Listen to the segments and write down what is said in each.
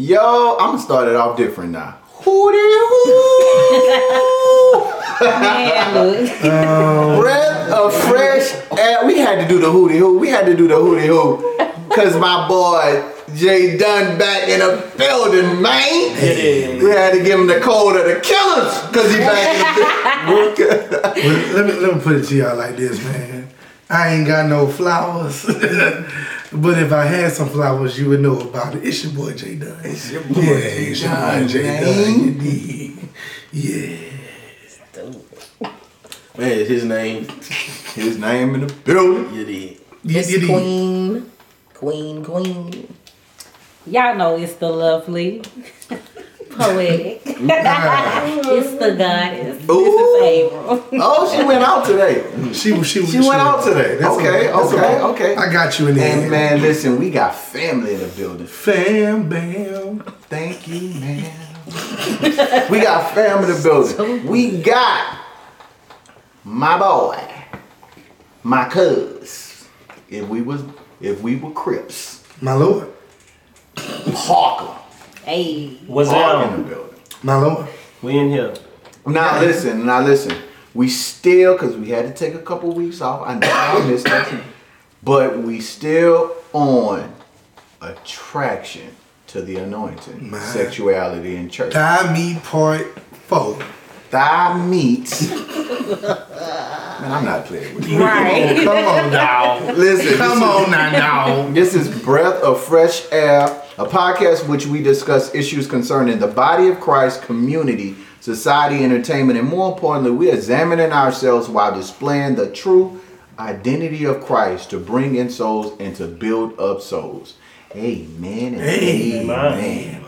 Yo, I'm gonna start it off different now. Hootie hoo! Man, look. Breath of fresh air. We had to do the hootie hoo. We had to do the hootie hoo. Cause my boy Jay Dunn back in the building, man. We had to give him the code of the killers. Cause he back in the building. Let me let me put it to y'all like this, man. I ain't got no flowers, but if I had some flowers, you would know about it. It's your boy J Dunn. It's your boy, yeah, J. it's your boy Dunn, J man. Dunn. You? Yeah. Man, his name. His name in the building. You did. You, It's you queen. Queen, queen. Y'all know it's the lovely, poetic. it's the goddess. Ooh. April. Oh, she went out today. She she She went out today. That's Okay, all right. That's okay, all right. okay. I got you in there. And man, listen, we got family in the building. Fam bam. Thank you, man. we got family in the building. We got my boy, my cuz. If we was if we were Crips, My lord. Parker. Hey. What's Parker in down? the building. My lord. We in here. Now listen, now listen. We still, cause we had to take a couple weeks off. I know I missed that, but we still on attraction to the anointing, Man. sexuality in church. Thigh meat part four. Thigh meats. Man, I'm not playing with you. Right. Come on, now. Listen, Come this is- on now, dog. This is Breath of Fresh Air, a podcast which we discuss issues concerning the body of Christ, community, society, entertainment, and more importantly, we examining ourselves while displaying the true identity of Christ to bring in souls and to build up souls. Amen and Amen. amen.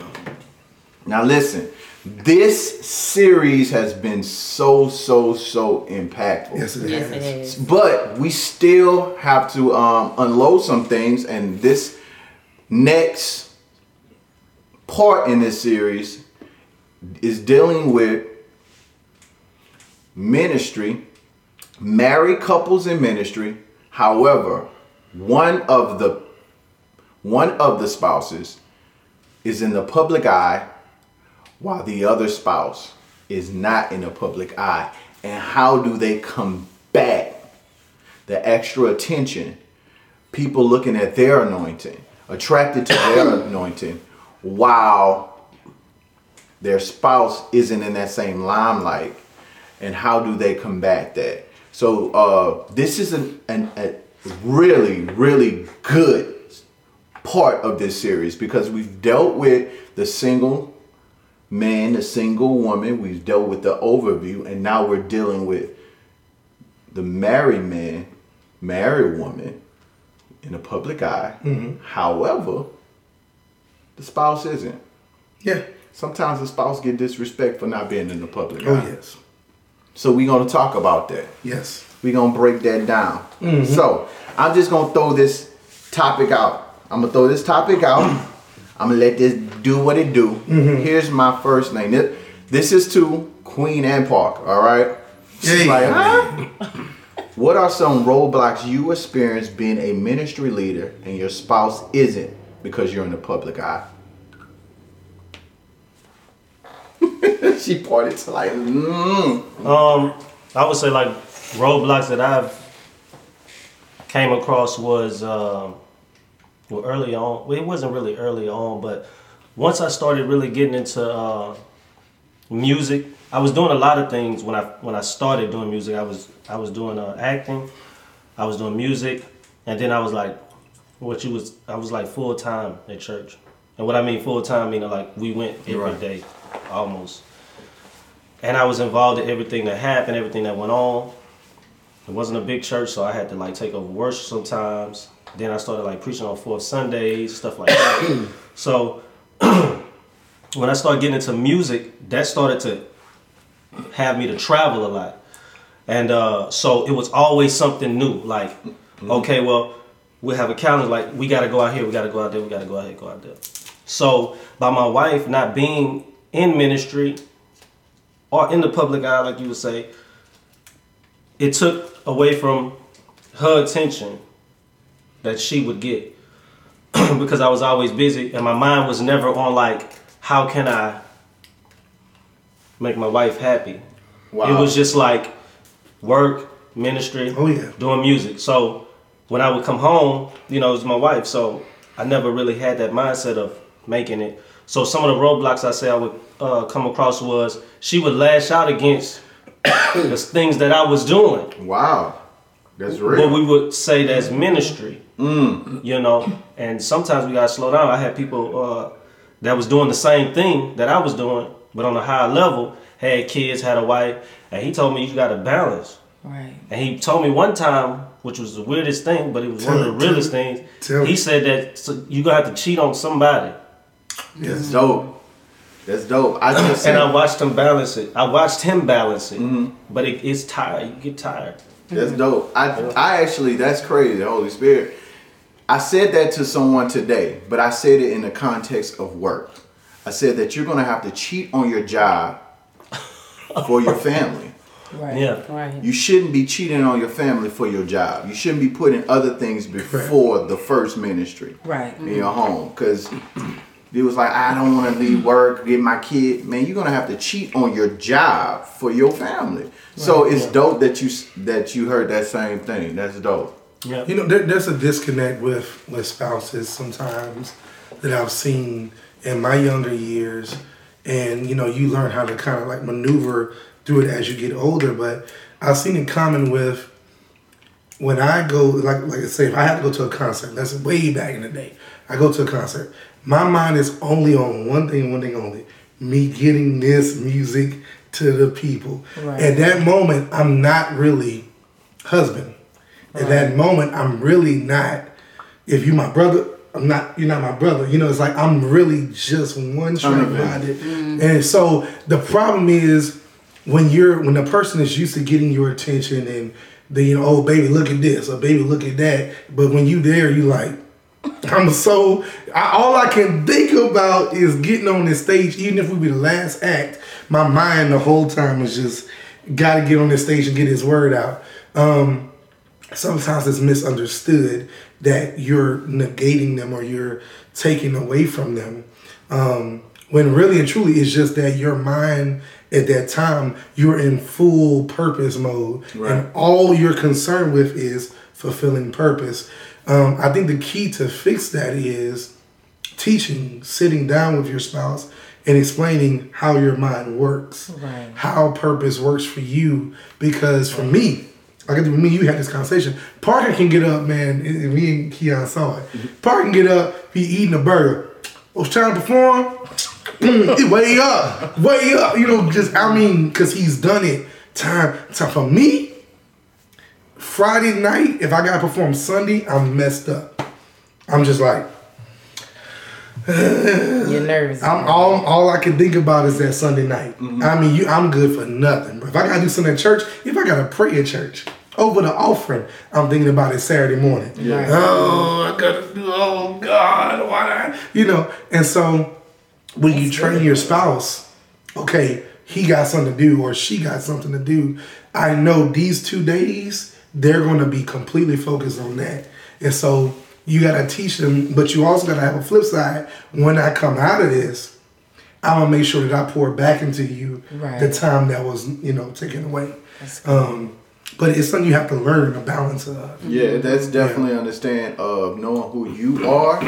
Now listen, this series has been so, so, so impactful. Yes, it Yes, is. it is. But we still have to um, unload some things, and this next part in this series is dealing with ministry, married couples in ministry. However, one of the one of the spouses is in the public eye while the other spouse is not in the public eye. And how do they combat the extra attention, people looking at their anointing, attracted to their anointing, while their spouse isn't in that same limelight? And how do they combat that? So uh, this is an, an, a really, really good part of this series because we've dealt with the single man, the single woman, we've dealt with the overview, and now we're dealing with the married man, married woman in the public eye. However, the spouse isn't. Yeah. Sometimes the spouse get disrespect for not being in the public Oh eye. yes. So we're gonna talk about that. Yes. We're gonna break that down. Mm-hmm. So I'm just gonna throw this topic out. I'm gonna throw this topic out. I'm gonna let this do what it do. Mm-hmm. Here's my first name. This, this is to Queen and Park. All right. Hey. like, huh? What are some roadblocks you experience being a ministry leader and your spouse isn't because you're in the public eye? she pointed to like, mm. Um, I would say like roadblocks that I've came across was um, well early on. Well, it wasn't really early on, but once I started really getting into uh, music, I was doing a lot of things when I when I started doing music. I was I was doing uh, acting, I was doing music, and then I was like, what you was I was like full time at church. And what I mean full time meaning like we went every day, Right. almost. And I was involved in everything that happened, everything that went on. It wasn't a big church, so I had to like take over worship sometimes. Then I started like preaching on fourth Sundays, stuff like that. so when I started getting into music, that started to have me to travel a lot. And uh, so it was always something new. Like, okay, well, we have a calendar. Like, we got to go out here, we got to go out there, we got to go out here, go out there. So by my wife not being in ministry or in the public eye, like you would say, it took away from her attention that she would get. because I was always busy and my mind was never on like how can I make my wife happy. Wow. It was just like work, ministry, Oh, yeah. doing music. So when I would come home, you know, it was my wife. So I never really had that mindset of making it. So some of the roadblocks I say I would uh, come across was she would lash out against the things that I was doing. Wow. That's What real. we would say that's ministry. You know, and sometimes we gotta slow down. I had people uh, that was doing the same thing that I was doing, but on a higher level, had kids, had a wife, and he told me you gotta balance. Right. And he told me one time, which was the weirdest thing, but it was one of the realest tell- things. tell he me. said that so you gonna have to cheat on somebody. That's dope. That's dope. I just And I watched him balance it. I watched him balance it, Mm-hmm. but it, it's tired. You get tired. that's dope. I I actually that's crazy. Holy Spirit. I said that to someone today, but I said it in the context of work. I said that you're gonna have to cheat on your job for your family. Right. Yeah. Right. You shouldn't be cheating on your family for your job. You shouldn't be putting other things before the first ministry Right. in your home. Because it was like, I don't want to leave work, get my kid. Man, you're gonna have to cheat on your job for your family. So it's dope that you that you heard that same thing. That's dope. Yeah. You know, there, there's a disconnect with with spouses sometimes that I've seen in my younger years, and you know, you learn how to kind of like maneuver through it as you get older. But I've seen in common with when I go, like like I say, if I have to go to a concert, that's way back in the day. I go to a concert. My mind is only on one thing, one thing only: me getting this music to the people. Right. At that moment, I'm not really husband. At that moment, I'm really not. If you my brother, I'm not. You're not my brother. You know, it's like I'm really just one track Son of a- minded. And so the problem is when you're when the person is used to getting your attention and the you know, oh baby, look at this, or baby, look at that. But when you there, you like. I'm so I, all I can think about is getting on this stage, even if we be the last act. My mind the whole time is just got to get on this stage and get his word out. Um, sometimes it's misunderstood that you're negating them or you're taking away from them. Um, when really and truly it's just that your mind at that time you're in full purpose mode Right. and all you're concerned with is fulfilling purpose. Um, I think the key to fix that is teaching, sitting down with your spouse and explaining how your mind works, Right. how purpose works for you. Because for me, like with me, you had this conversation. Parker can get up, man. Me and Keon saw it. Parker can get up, be eating a burger. Was trying to perform. Mm, way up, way up. You know, just I mean, because he's done it time. Time for me. Friday night, if I gotta perform Sunday, I'm messed up. I'm just like, You're nervous. I'm all all I can think about is that Sunday night. I mean, you, I'm good for nothing. But if I gotta do something at church, if I gotta pray at church over the offering, I'm thinking about it Saturday morning. Right. Oh, I gotta do. Oh God, why? You know. And so when you train your spouse, okay, he got something to do or she got something to do. I know these two days they're going to be completely focused on that, and so you got to teach them. But you also got to have a flip side. When I come out of this, I'm gonna make sure that I pour back into you Right. the time that was you know taken away. Um, but it's something you have to learn a balance of. Yeah, that's definitely understand of knowing who you are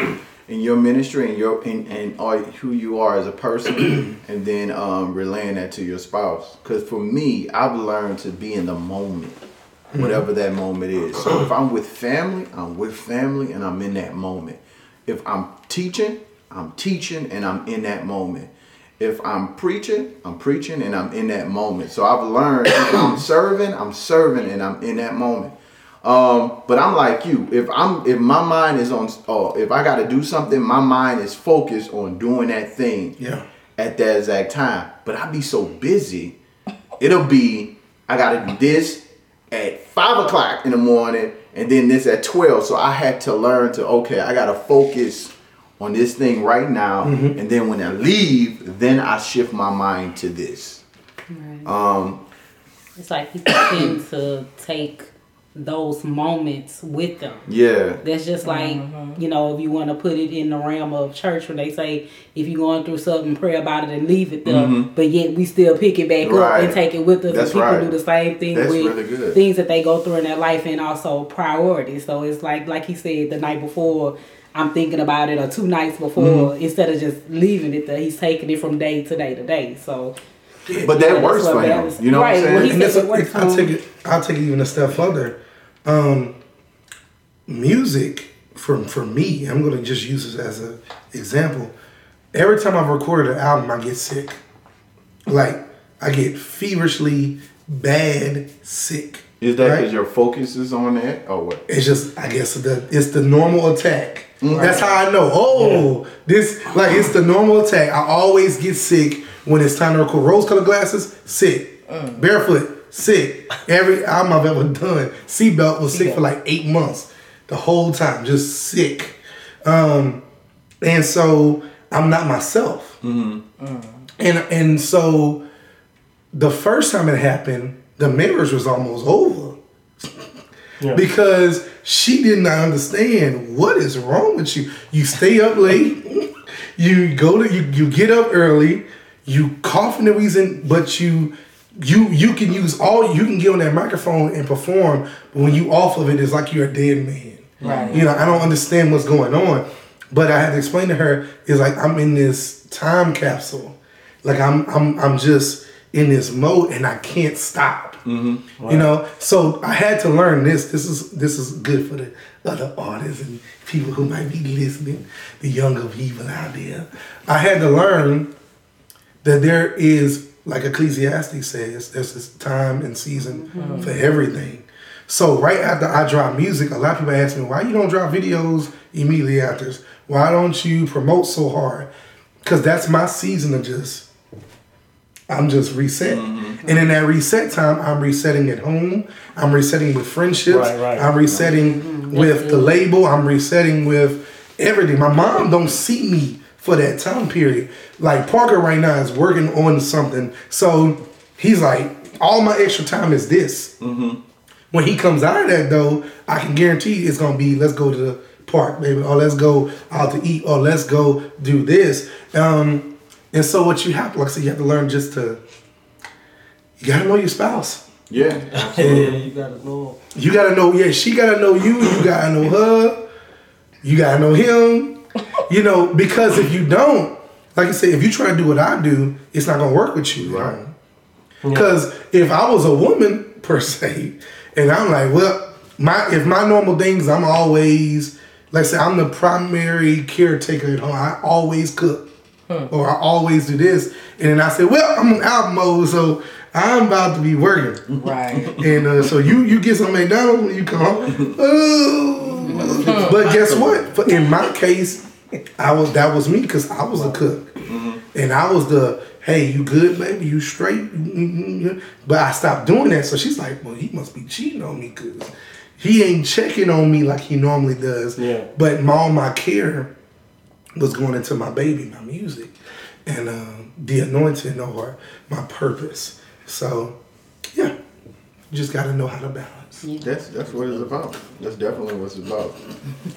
in your ministry and your and, and all, who you are as a person, and then um, relaying that to your spouse. Because for me, I've learned to be in the moment, whatever that moment is. So if I'm with family, I'm with family, and I'm in that moment. If I'm teaching, I'm teaching, and I'm in that moment. If I'm preaching, I'm preaching and I'm in that moment. So I've learned if I'm serving, I'm serving and I'm in that moment. Um, but I'm like you. If I'm if my mind is on oh, if I gotta do something, my mind is focused on doing that thing Yeah. at that exact time. But I be so busy, it'll be I gotta do this at five o'clock in the morning and then this at twelve. So I had to learn to okay, I gotta focus on this thing right now, and then when I leave, then I shift my mind to this. Um, It's like people tend to take those moments with them. Yeah. That's just like, Mm-hmm. you know, if you want to put it in the realm of church when they say if you're going through something, pray about it and leave it there. But yet we still pick it back up Mm-hmm. And take it with us. That's and people right. do the same thing That's with really good. things that they go through in their life and also priorities. So it's like like he said the night before I'm thinking about it or two nights before Mm-hmm. instead of just leaving it there. He's taking it from day to day to day. So But that that's works for him. You know right, what I'm well, saying? he and said this, it works I'll take it. I'll take it even a step further. Um, music for for me, I'm gonna just use this as an example. Every time I've recorded an album, I get sick. Like I get feverishly bad sick. Is that right? because your focus is on that or what? It's just, I guess, the it's the normal attack. That's how I know. Oh, this like it's the normal attack. I always get sick when it's time to record. Rose-colored glasses, sick. Barefoot, sick. Every album I've ever done. Seatbelt was sick for like eight months, the whole time, just sick. Um, and so I'm not myself. And and so the first time it happened, the marriage was almost over Yeah. because she did not understand what is wrong with you. You stay up late, you go to you you get up early, you cough in the reason, but you you you can use all you can get on that microphone and perform, but when you off of it, it's like you're a dead man. Right. You know, I don't understand what's going on. But I had to explain to her, is like I'm in this time capsule. Like I'm I'm I'm just in this mode and I can't stop. Mm-hmm. You know, so I had to learn this. This is this is good for the other artists and people who might be listening, the younger people out there. I had to learn that there is, like Ecclesiastes says, there's this time and season mm-hmm. for everything. So right after I drop music, a lot of people ask me, why you don't drop videos immediately after? Why don't you promote so hard? Because that's my season of just I'm just resetting. Mm-hmm. And in that reset time, I'm resetting at home. I'm resetting with friendships. Right, right. I'm resetting mm-hmm. with the label. I'm resetting with everything. My mom don't see me for that time period. Like Parker right now is working on something. So he's like, all my extra time is this. When he comes out of that though, I can guarantee it's gonna be let's go to the park, baby, or let's go out to eat, or let's go do this. Um, and so what you have, like I said, you have to learn just to you gotta know your spouse. Yeah. yeah, you gotta know. You gotta know, yeah, she gotta know you, you gotta know her, you gotta know him. You know, because if you don't, like I said, if you try to do what I do, it's not gonna work with you. Right. Because if I was a woman per se, and I'm like, well, my if my normal things, I'm always, let's say I'm the primary caretaker at home. I always cook, or I always do this, and then I say, well, I'm on album mode, so I'm about to be working. Right. And uh, so you you get some McDonald's when you come home. Oh. but guess what? In my case, I was that was me because I was a cook, and I was the hey, you good, baby? You straight? Mm-hmm. But I stopped doing that. So she's like, well, he must be cheating on me because he ain't checking on me like he normally does. Yeah. But my, all my care was going into my baby, my music, and um, the anointing or my purpose. So, yeah, you just got to know how to balance. That's that's what it's about. That's definitely what it's about.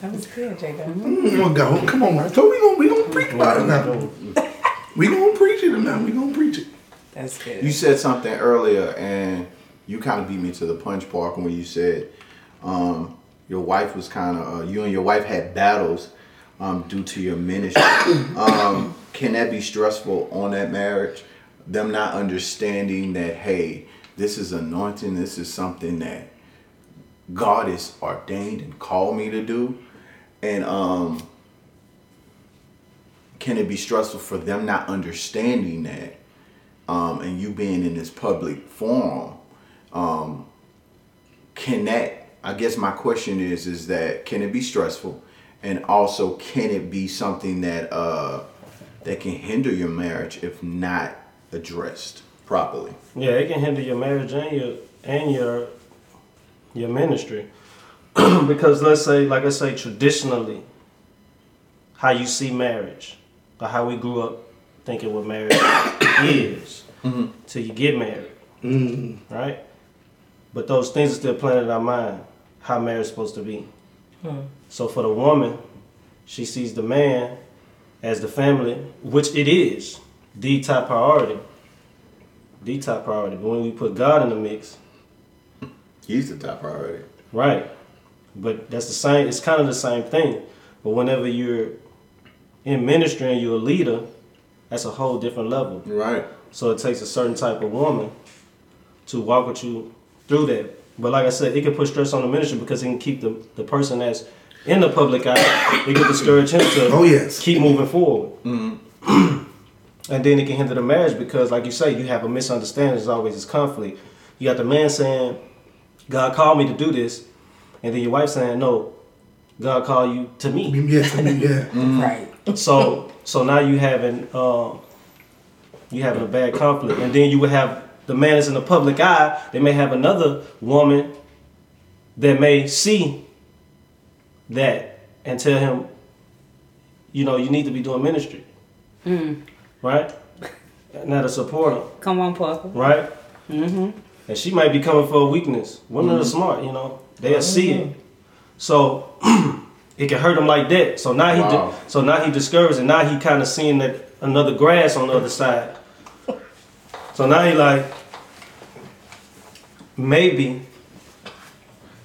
That was good, Jacob. Mm, go. Come on, man. So we gonna we gonna preach about it now. We gonna preach it now. We gonna preach it. That's good. You said something earlier, and you kind of beat me to the punch part when you said um, your wife was kind of uh, you and your wife had battles um, due to your ministry. um, can that be stressful on that marriage? Them not understanding that hey, this is anointing. This is something that God has ordained and called me to do, and um, can it be stressful for them not understanding that? um, and you being in this public forum, um, can that? I guess my question is: is that can it be stressful, and also can it be something that uh, that can hinder your marriage if not addressed properly? Yeah, it can hinder your marriage and your and your your ministry. because let's say, like I say, traditionally, how you see marriage, or how we grew up thinking what marriage is, mm-hmm. till you get married, mm-hmm. right? But those things are still planted in our mind how marriage is supposed to be. Hmm. So for the woman, she sees the man as the family, which it is, the top priority. The top priority. But when we put God in the mix, He's the top priority. Right. But that's the same it's kind of the same thing. But whenever you're in ministry and you're a leader, that's a whole different level. Right. So it takes a certain type of woman to walk with you through that. But like I said, it can put stress on the ministry because it can keep the, the person that's in the public eye, it can discourage him to Oh, yes. keep moving forward. Mm-hmm. and then it can hinder the marriage because, like you say, you have a misunderstanding. There's always this conflict. You got the man saying, God called me to do this. And then your wife saying, no, God called you to me. Yeah, to me, yeah. Right. So so now you having um, you having a bad conflict, and then you would have the man that's in the public eye. They may have another woman that may see that and tell him, you know, you need to be doing ministry, right? Now to support him, Come on, Parker. right? Mm-hmm. And she might be coming for a weakness. Women are smart, you know. They'll see it. So it can hurt him like that. So now he Wow. di- so now he discouraged and now he kind of seeing that another grass on the other side. So now he like maybe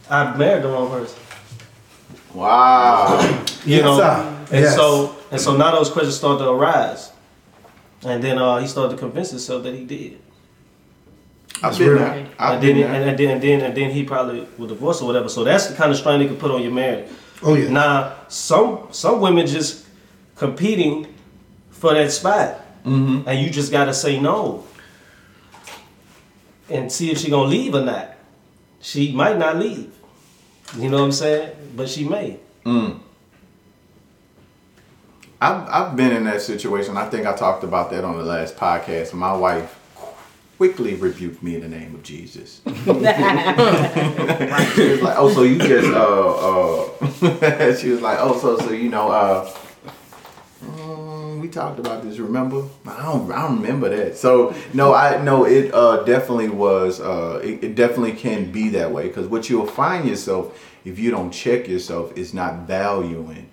I married the wrong person. Wow. You Yes, know, sir. and Yes. so and so now those questions start to arise, and then uh, he started to convince himself that he did. I've been there. I've and then, been and, there. and then and then and then he probably will divorce or whatever. So that's the kind of strain they can put on your marriage. Oh, yeah. Now some some women just competing for that spot, Mm-hmm. and you just gotta say no, and see if she gonna leave or not. She might not leave. You know what I'm saying? But she may. I've, I've been in that situation. I think I talked about that on the last podcast. My wife quickly rebuked me in the name of Jesus. she was like, "Oh, so you just uh uh." she was like, "Oh, so so you know uh." mm, We talked about this, remember? I don't, I don't remember that. So no, I no, it uh, definitely was. Uh, it, it definitely can be that way because what you'll find yourself if you don't check yourself is not valuing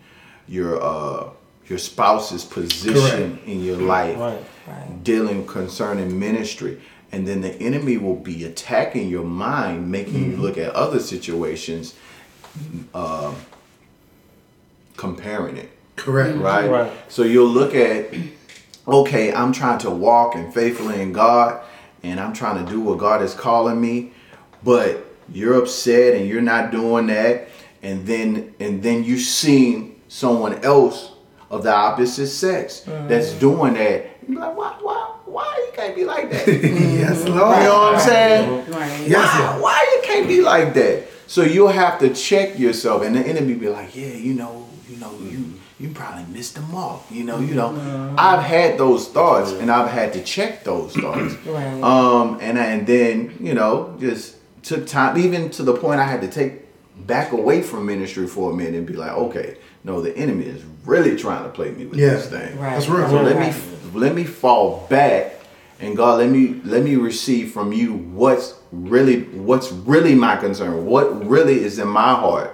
your uh, your spouse's position in your life, Right. Right. dealing concerning ministry, and then the enemy will be attacking your mind, making you look at other situations, uh, comparing it Correct. right? Right. So you'll look at, okay, I'm trying to walk and faithfully in God, and I'm trying to do what God is calling me, but you're upset and you're not doing that, and then and then you see someone else of the opposite sex that's doing that. You're like, why, why, why you can't be like that? yes, mm-hmm. Lord. you know what I'm saying? Right. Yes, why, why you can't be like that? So you'll have to check yourself, and the enemy be like, yeah, you know, you know, you mm-hmm. you probably missed the mark. You know, you know. Mm-hmm. I've had those thoughts, and I've had to check those thoughts. Right. Um, and and then you know, just took time, even to the point I had to take back away from ministry for a minute and be like, okay, no, the enemy is really trying to play me with Yeah. this thing. Right. That's real. So let me let me fall back and God let me let me receive from you what's really what's really my concern, what really is in my heart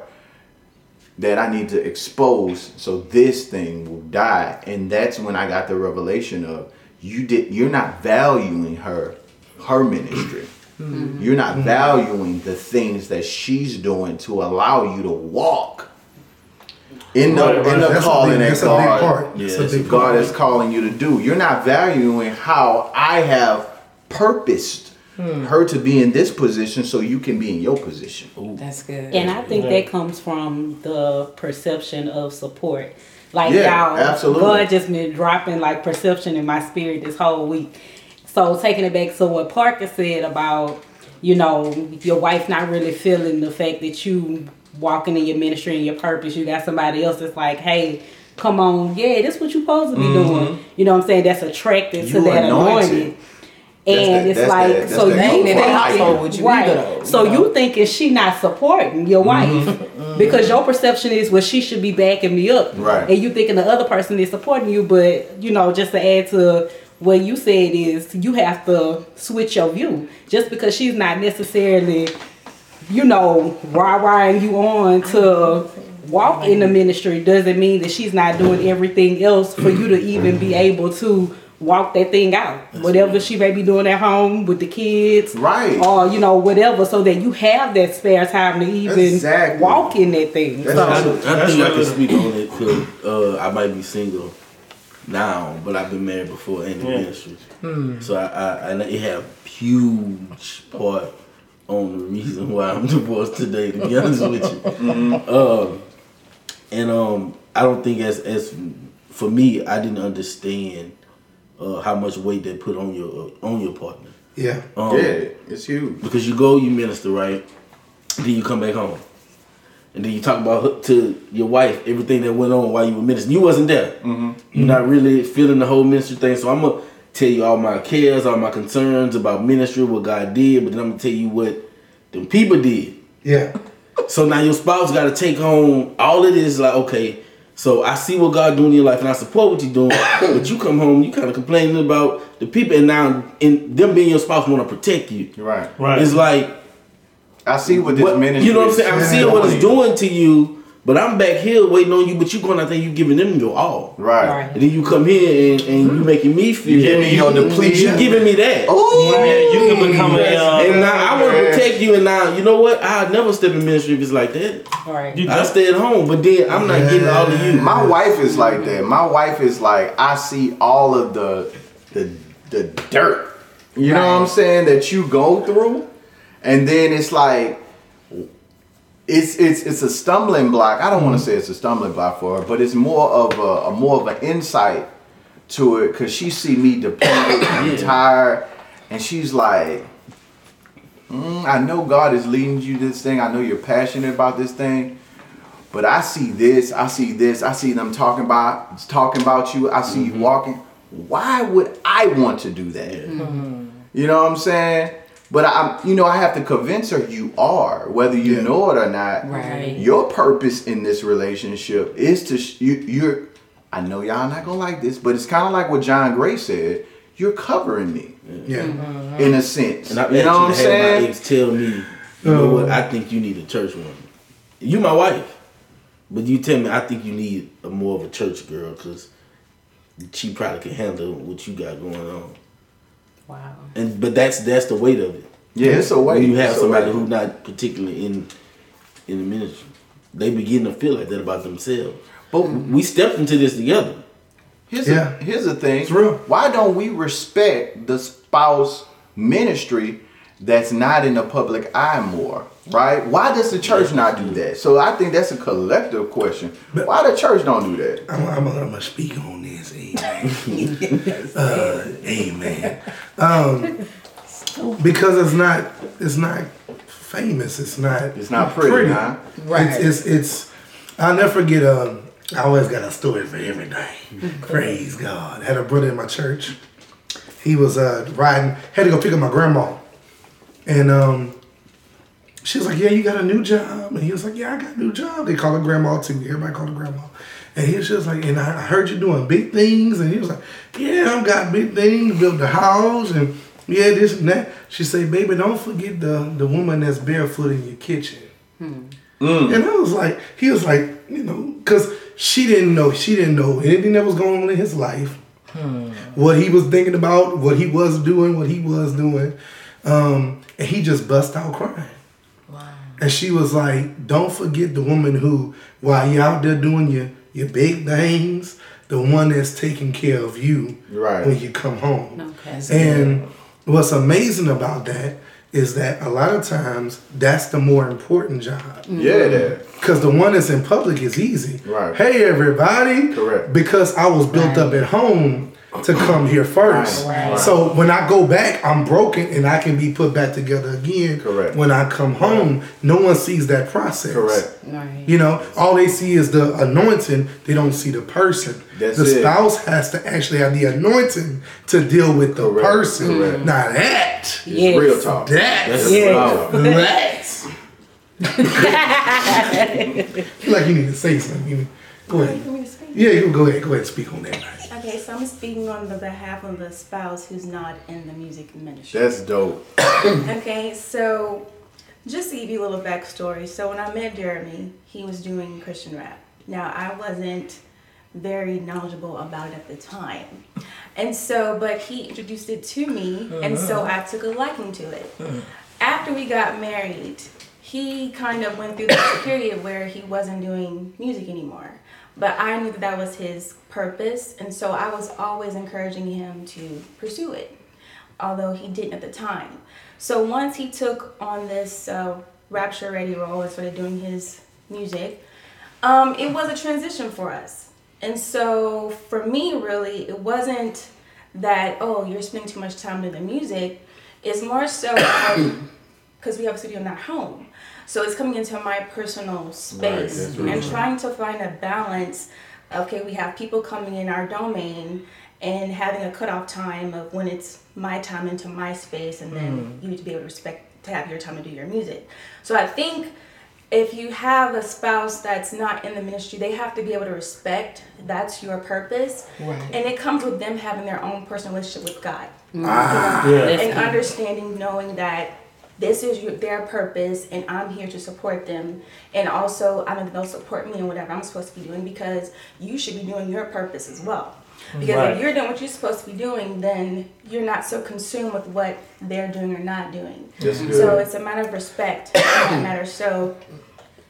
that I need to expose so this thing will die. And that's when I got the revelation of you did you're not valuing her her ministry. Mm-hmm. You're not valuing the things that she's doing to allow you to walk in the Right, in right. the That's a calling big- that that's a big God, part. yes, That's a God part. is calling you to do. You're not valuing how I have purposed hmm. her to be in this position so you can be in your position. That's good. And I think Yeah. that comes from the perception of support. Like Yeah, y'all, absolutely. God just been dropping like perception in my spirit this whole week. So taking it back to what Parker said about, you know, your wife not really feeling the fact that you walking in your ministry and your purpose. You got somebody else that's like, hey, come on, yeah, this what you supposed to be doing. You know what I'm saying? That's attracted to Mm-hmm. That anointing. And that- it's like that- so that you the Right. you though, so you know? you thinking she not supporting your wife Mm-hmm. because your perception is well she should be backing me up, Right. And you thinking the other person is supporting you, but you know just to add to what you said is you have to switch your view just because she's not necessarily you know, rah rahing you on to walk in the ministry doesn't mean that she's not doing everything else for you to even be able to walk that thing out. Whatever she may be doing at home with the kids. Right. Or, you know, whatever, so that you have that spare time to even Exactly. walk in that thing. That's so, I, I That's think I can speak on it because uh, I might be single now, but I've been married before in the Yeah. ministry. So I, I, and it had a huge part on the reason why I'm divorced today. To be honest with you, um, and um, I don't think as as for me, I didn't understand uh, how much weight they put on your uh, on your partner. Yeah. Um, Yeah, it's huge. because you go, you minister, right? Then you come back home, and then you talk about to your wife everything that went on while you were ministering. You wasn't there. Mm-hmm. You're not really feeling the whole ministry thing. So I'm gonna tell you all my cares, all my concerns about ministry, what God did, but then I'm gonna tell you what them people did. Yeah. So now your spouse got to take home all of this. Like, okay, so I see what God doing in your life, and I support what you're doing. but you come home, you kind of complaining about the people, and now in them being your spouse want to protect you. Right. Right. It's like I see what this what, ministry. you know what I'm saying? I see what it's doing. doing to you, but I'm back here waiting on you. But you going out there, you giving them your all, Right. Right. and then you come here and, and you making me feel. You give me your depletion. You giving me that. Oh, Yeah, you can become a. Uh, And now I want to protect you, and now you know what? I'd never step in ministry if it's like that. right. you I stay at home, but then I'm not getting all of you. My wife is like that. My wife is like I see all of the the the dirt. You know what I'm saying that you go through, and then it's like it's it's it's a stumbling block. I don't want to mm-hmm. say it's a stumbling block for her, but it's more of a, a more of an insight to it because she see me depleted and tired, and she's like, mm, I know God is leading you this thing. I know you're passionate about this thing. But I see this, I see this, I see them talking about talking about you, I see you mm-hmm. walking. Why would I want to do that? Mm-hmm. You know what I'm saying? But I'm you know, I have to convince her you are, whether you Yeah. know it or not. Right. Your purpose in this relationship is to sh- you you're I know y'all not gonna like this, but it's kind of like what John Gray said. You're covering me Yeah. Mm-hmm. in a sense. And I you know what I'm actually had my saying? ex tell me, you know what? I uh. think you need a church woman. You my wife, but you tell me I think you need a more of a church girl because she probably can handle what you got going on. Wow. And but that's that's the weight of it. Yeah, it's a way. when you have It's somebody way. who's not particularly in in the ministry, they begin to feel like that about themselves. But we stepped into this together. Here's Yeah. a, here's the thing. It's real. Why don't we respect the spouse ministry that's not in the public eye more? Right? Why does the church not do that? So I think that's a collective question. But Why the church don't do that? I'm, I'm, I'm gonna speak on this. Amen. uh, amen. Um, because it's not, it's not famous. It's not. It's not pretty, huh? Right. It's, it's, it's. I'll never forget. Um, I always got a story for everything. Praise God. I had a brother in my church. He was uh, riding. Had to go pick up my grandma, and um, she was like, "Yeah, you got a new job," and he was like, "Yeah, I got a new job." They call her grandma too. Everybody call her grandma. And he was just like, and I heard you doing big things, and he was like, "Yeah, I've got big things, built the house, and yeah, this and that." She said, "Baby, don't forget the the woman that's barefoot in your kitchen." Hmm. Mm. And I was like, he was like, you know, because she didn't know, she didn't know anything that was going on in his life, hmm. what he was thinking about, what he was doing, what he was doing, um, and he just bust out crying. And she was like, don't forget the woman who, while you're out there doing your your big things, the one that's taking care of you Right. when you come home. Okay. And what's amazing about that is that a lot of times that's the more important job. Yeah, that. Because the one that's in public is easy. Right. Hey, everybody. Correct. Because I was built up at home to come here first. Right, right. So when I go back, I'm broken and I can be put back together again. Correct. When I come home, no one sees that process. Correct. Right. You know, all they see is the anointing. They don't see the person. That's the it. spouse has to actually have the anointing to deal with the Correct, person. correct. Now that, It's Yes. real talk. that, That's Yeah. wow. that. feel like you need to say something. You- Go ahead. Yeah, you go ahead. Go ahead and speak on that. Okay, so I'm speaking on the behalf of the spouse who's not in the music ministry. That's dope. Okay, so Just to give you a little backstory. So when I met Jeremy, he was doing Christian rap. Now I wasn't very knowledgeable about it at the time. And so, but he introduced it to me, and so uh-huh. I took a liking to it. Uh-huh. After we got married, he kind of went through this period where he wasn't doing music anymore. But I knew that that was his purpose, and so I was always encouraging him to pursue it, although he didn't at the time. So once he took on this uh, Rapture Ready role and started doing his music, um, it was a transition for us. And so for me, really, it wasn't that, oh, you're spending too much time doing the music. It's more so because we have a studio in our home. So it's coming into my personal space that's and right. trying to find a balance. Okay, we have people coming in our domain and having a cutoff time of when it's my time into my space, and then you need to be able to respect to have your time to do your music. So I think if you have a spouse that's not in the ministry, they have to be able to respect that's your purpose. Right. And it comes with them having their own personal relationship with God. Ah, Yeah. And understanding, knowing that this is your, their purpose and I'm here to support them. And also, I know that they'll support me in whatever I'm supposed to be doing because you should be doing your purpose as well. Because Right. if you're doing what you're supposed to be doing, then you're not so consumed with what they're doing or not doing. So it's a matter of respect in that matter. So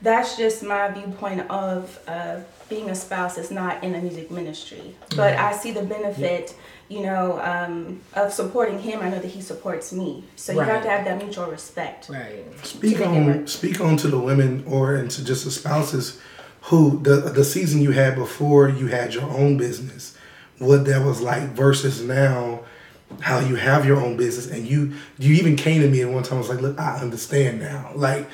that's just my viewpoint of uh, being a spouse that's not in a music ministry. But I see the benefit, you know, um, of supporting him. I know that he supports me. So you have to have that mutual respect. Right. Speak to make it on work. speak on to the women or into just the spouses who the the season you had before you had your own business, what that was like versus now, how you have your own business and you you even came to me at one time I was like, look, I understand now. Like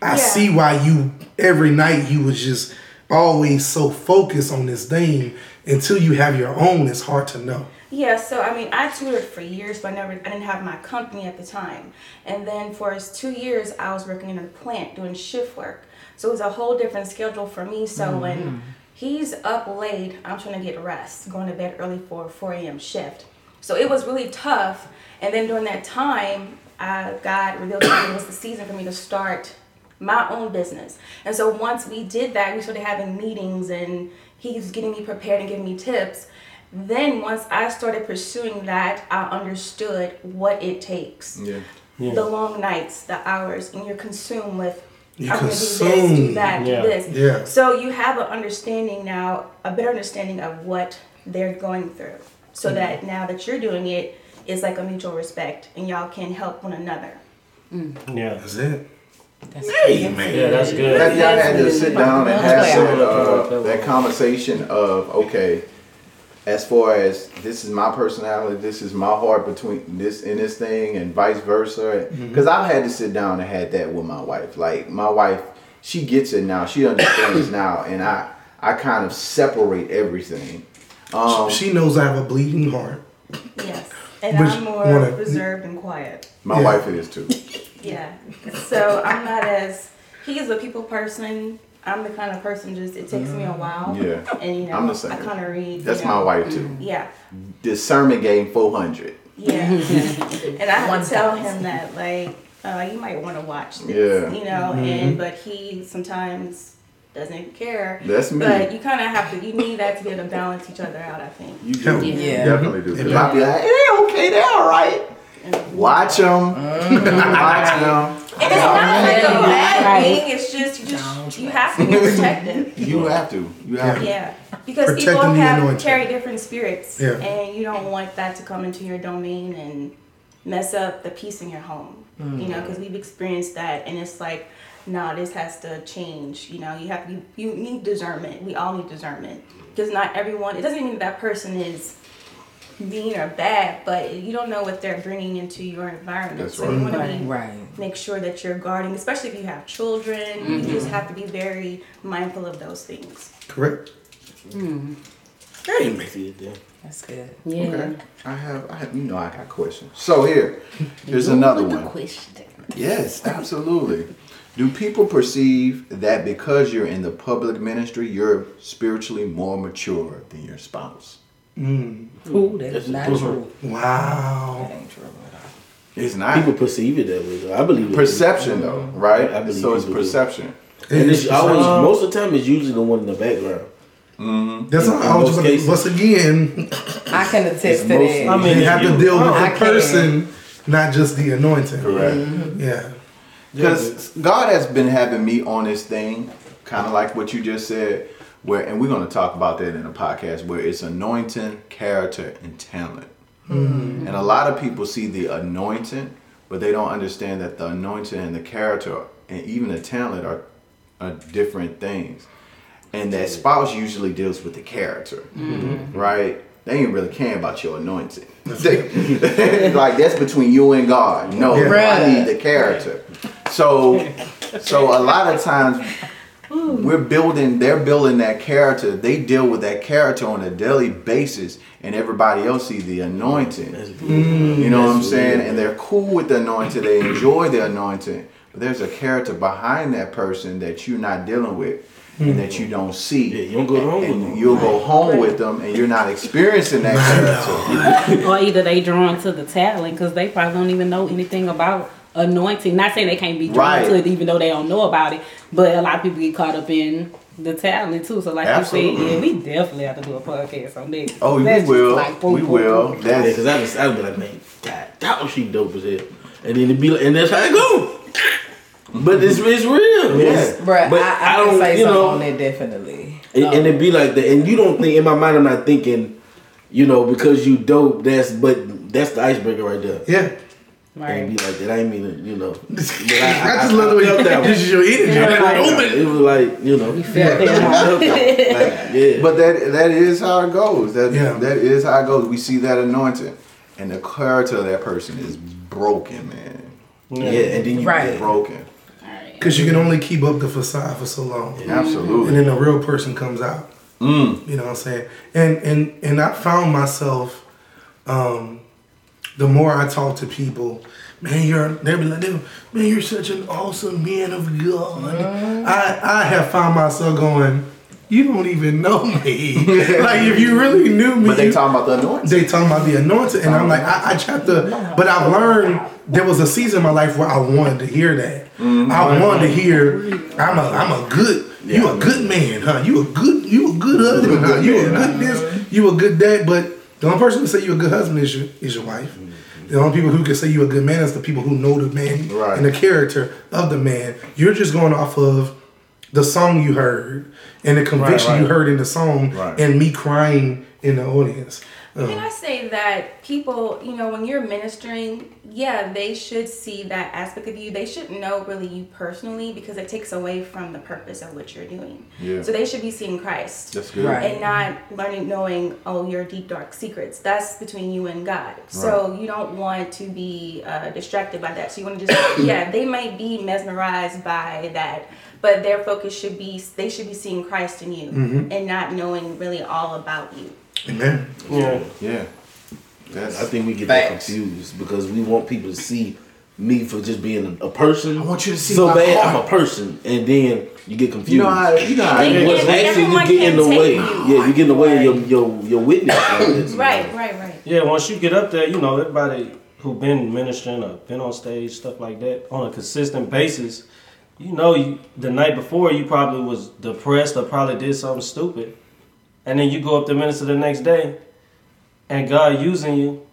I Yeah. see why you every night you was just always so focused on this thing until you have your own. It's hard to know. Yeah, so I mean, I tutored for years, but I never, I didn't have my company at the time. And then for two years, I was working in a plant doing shift work. So it was a whole different schedule for me. So when mm-hmm. he's up late, I'm trying to get rest, going to bed early for a 4 a.m. shift. So it was really tough. And then during that time, I, God revealed to me it was the season for me to start my own business. And so once we did that, we started having meetings and he's getting me prepared and giving me tips. Then once I started pursuing that, I understood what it takes. Yeah. Yeah. The long nights, the hours, and you're consumed with You I'm gonna do this, consumed. do that, Yeah. do this. Yeah. So you have an understanding now, a better understanding of what they're going through. So that now that you're doing it, it's like a mutual respect and y'all can help one another. Yeah. That's it. That's Hey man. Yeah, that's good. Have y'all had to sit down and have That's some, uh, that conversation of okay, as far as this is my personality, this is my heart between this and this thing, and vice versa. Because I've had to sit down and had that with my wife. Like my wife, she gets it now. She understands now, and I I kind of separate everything. Um, she knows I have a bleeding heart. Yes. And Which I'm more wanna- reserved and quiet. my Yeah. wife is too. Yeah. So I'm not as he is a people person. I'm the kind of person just it takes me a while. Yeah. And you know, I'm the same. I kind of read. That's know, my wife too. Yeah. Discernment game four hundred. Yeah. and I have One to tell him that like uh, you might want to watch this. Yeah. You know, and but he sometimes doesn't care. That's me. But you kind of have to. You need that to be able to balance each other out. I think. You do. You Yeah. definitely do. 'Cause Yeah. I'll be like, hey, okay, they're all right. Watch them. Watch them. And it's not like a bad Right. thing. It's just you just you have to be protective. You have to. You have to. Yeah, because Protecting people have carry different spirits, Yeah. and you don't want that to come into your domain and mess up the peace in your home. You know, mm. because we've experienced that, and it's like, nah, this has to change. You know, you have to you need discernment. We all need discernment because not everyone. It doesn't mean that, that person is mean or bad, but you don't know what they're bringing into your environment. That's so right. you want to Right, be right. make sure that you're guarding, especially if you have children. You mm-hmm. just have to be very mindful of those things. Correct. Hmm. Hey, make it then. That's good. Yeah. Okay. I have, I have, you know, I got questions. So here, here's another one. question. Yes, absolutely. Do people perceive that because you're in the public ministry, you're spiritually more mature than your spouse? Mm. Ooh, that is not That's. Wow. That ain't true. It's not People perceive it that way. Though. I believe it. perception though, mm-hmm. right? I believe so it's people do. perception. And it's always Um, most of the time it's usually the one in the background. Mm-hmm. That's in- all in I was most just cases. once again, I can attest to most- that. I mean, you have to deal with I the can. person, not just the anointing. Correct. Mm-hmm. Yeah. Because God has been having me on this thing, kind of like what you just said, where, and we're going to talk about that in a podcast, where it's anointing, character, and talent. Mm-hmm. And a lot of people see the anointing, but they don't understand that the anointing and the character and even the talent are, are different things. And that spouse usually deals with the character, mm-hmm. right? They ain't really caring about your anointing. Like that's between you and God. No, Yeah. I need the character. So, so a lot of times we're building. They're building that character. They deal with that character on a daily basis, and everybody else see the anointing. That's mm. good. You know what I'm That's saying? good. And they're cool with the anointing. They enjoy the anointing. But there's a character behind that person that you're not dealing with and that you don't see. Yeah, you don't go home with and them. you'll go home with them and you're not experiencing that character. or either they drawn to the talent because they probably don't even know anything about anointing. Not saying they can't be drawn Right. to it even though they don't know about it, but a lot of people get caught up in the talent too. So like you Absolutely. said, yeah, we definitely have to do a podcast on that. Oh, we That's just will. like boom, we boom, will. boom. That's because I just I'd be like, man, God, that was she dope as hell. And then it be like, and that's how it go. But it's it's real. Yeah. Bruh, But I, I, I can don't- say you something know- on that definitely. And, and it be like that. And you don't think in my mind I'm not thinking, you know, because you dope, that's but that's the icebreaker right there. Yeah. And Right. be like that. I ain't mean to, you know. But I, just love the way felt that you, this is your energy. Yeah, Like, oh. It was like, you know. We felt that. I felt that. Like, yeah. But that that is how it goes. That Yeah. that is how it goes. We see that anointing, and the character of that person is broken, man. yeah, and then you Right. Broken. Because you can only keep up the facade for so long. And Absolutely. And then the real person comes out. Mm. You know what I'm saying? And and and I found myself, um, the more I talk to people, man, you're they be like, man, you're such an awesome man of God. I I have found myself going, you don't even know me. like if you really knew me, But they talking about the anointing. they talking about the anointing, and I'm like, I, I tried to, but I've learned there was a season in my life where I wanted to hear that. Mm-hmm. I wanted to hear, I'm a, I'm a good, you a good man, huh? You a good, you a good husband, huh? You a good this, you a good dad. But the only person who can say you a good husband is your, is your wife. Mm-hmm. The only people who can say you a good man is the people who know the man Right. and the character of the man. You're just going off of the song you heard and the conviction right. you heard in the song Right. and me crying in the audience. Can I say that people, you know, when you're ministering, yeah, they should see that aspect of you. They should know really you personally because it takes away from the purpose of what you're doing. Yeah. So they should be seeing Christ. That's good. Right. and not learning knowing oh your deep dark secrets that's between you and god Right. so you don't want to be uh, distracted by that so you want to just yeah they might be mesmerized by that but their focus should be they should be seeing christ in you and not knowing really all about you Amen. Yeah. Yeah. That's I think we get that confused because we want people to see me for just being a, a person. I want you to see so my bad. heart. I'm a person, and then you get confused. you know how you know how They- it What's And actually everyone you get in the way. you. Yeah, you get in the way of your your your witness. Right right right Yeah, once you get up there, you know, everybody who been ministering or been on stage, stuff like that, on a consistent basis, you know, you, the night before you probably was depressed or probably did something stupid, and then you go up to minister the next day, and God using you,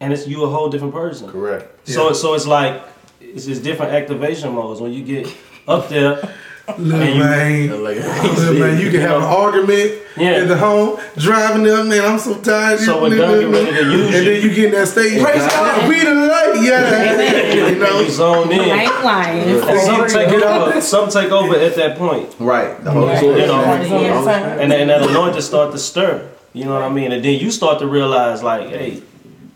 and it's you a whole different person. correct. So so it's like it's just different activation modes when you get up there. Look, And you- man. Like, Look, man, you can have an argument Yeah. at the home, driving up, man, I'm so tired. So when God get ready to use and you- then you get in that stage, praise God, we the light, yeah. you You know, zone I in. ain't lying. Some So, take over. Some take over at that point. Right. The Holy Right. Spirit. You know, and, and that anointing start to stir. You know what I mean? And then you start to realize, like, hey,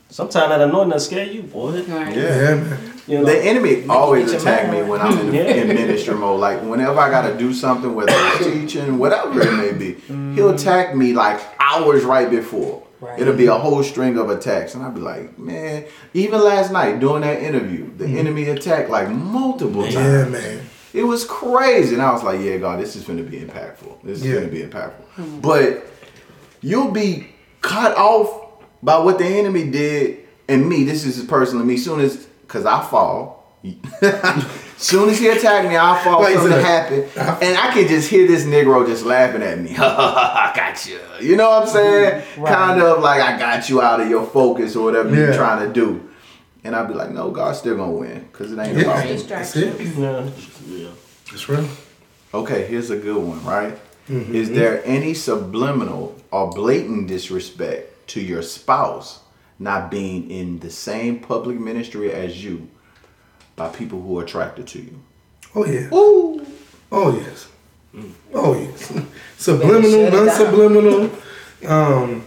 sometimes that anointing will scare you, boy. Right. Yeah. yeah, man. You know? The enemy always attack me when I'm in, Yeah. in minister mode. Like whenever I gotta do something, whether it's teaching, whatever it may be, he'll mm. attack me like hours right before. Right. It'll be a whole string of attacks, and I'll be like, man. Even last night during that interview, the mm. enemy attacked like multiple times. Yeah, man. It was crazy, and I was like, "Yeah, God, this is going to be impactful. This is Yeah. going to be impactful." Hmm. But you'll be cut off by what the enemy did and me, this is personally me. Soon as, cause I fall. soon as he attacked me, I fall. Like you something said, happen, and I can just hear this Negro just laughing at me. I got you. You know what I'm saying? Right. Kind of like I got you out of your focus or whatever you're trying to do. And I'd be like, no, God's still gonna win, cause it ain't Yeah. about me. That's it. Yeah. Yeah. That's real. Okay, here's a good one, right? Mm-hmm. Is there any subliminal or blatant disrespect to your spouse not being in the same public ministry as you by people who are attracted to you? Oh yeah. Ooh. Oh yes. Oh yes. Subliminal, shut it down. non-subliminal. Um,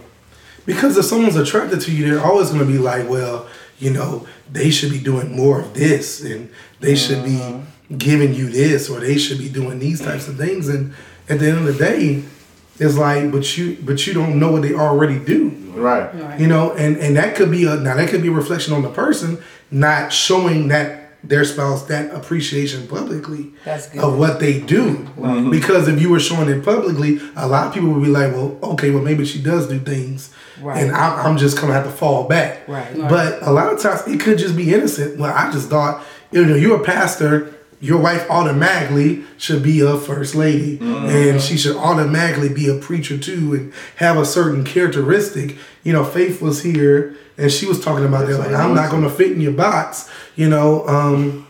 because if someone's attracted to you, they're always going to be like, well, you know, they should be doing more of this, and they should be giving you this, or they should be doing these types of things. And at the end of the day, it's like, but you, but you don't know what they already do. Right. You know, and and that could be a now that could be a reflection on the person not showing that their spouse that appreciation publicly That's good. of what they do. Mm-hmm. Because if you were showing it publicly, a lot of people would be like, well, okay, well maybe she does do things, Right. and I'm, I'm just gonna have to fall back. Right. But a lot of times it could just be innocent. Well, I just thought, you know, you're a pastor. Your wife automatically should be a first lady, and she should automatically be a preacher too, and have a certain characteristic. You know, Faith was here, and she was talking about that. Like, I'm not going to fit in your box. You know, um,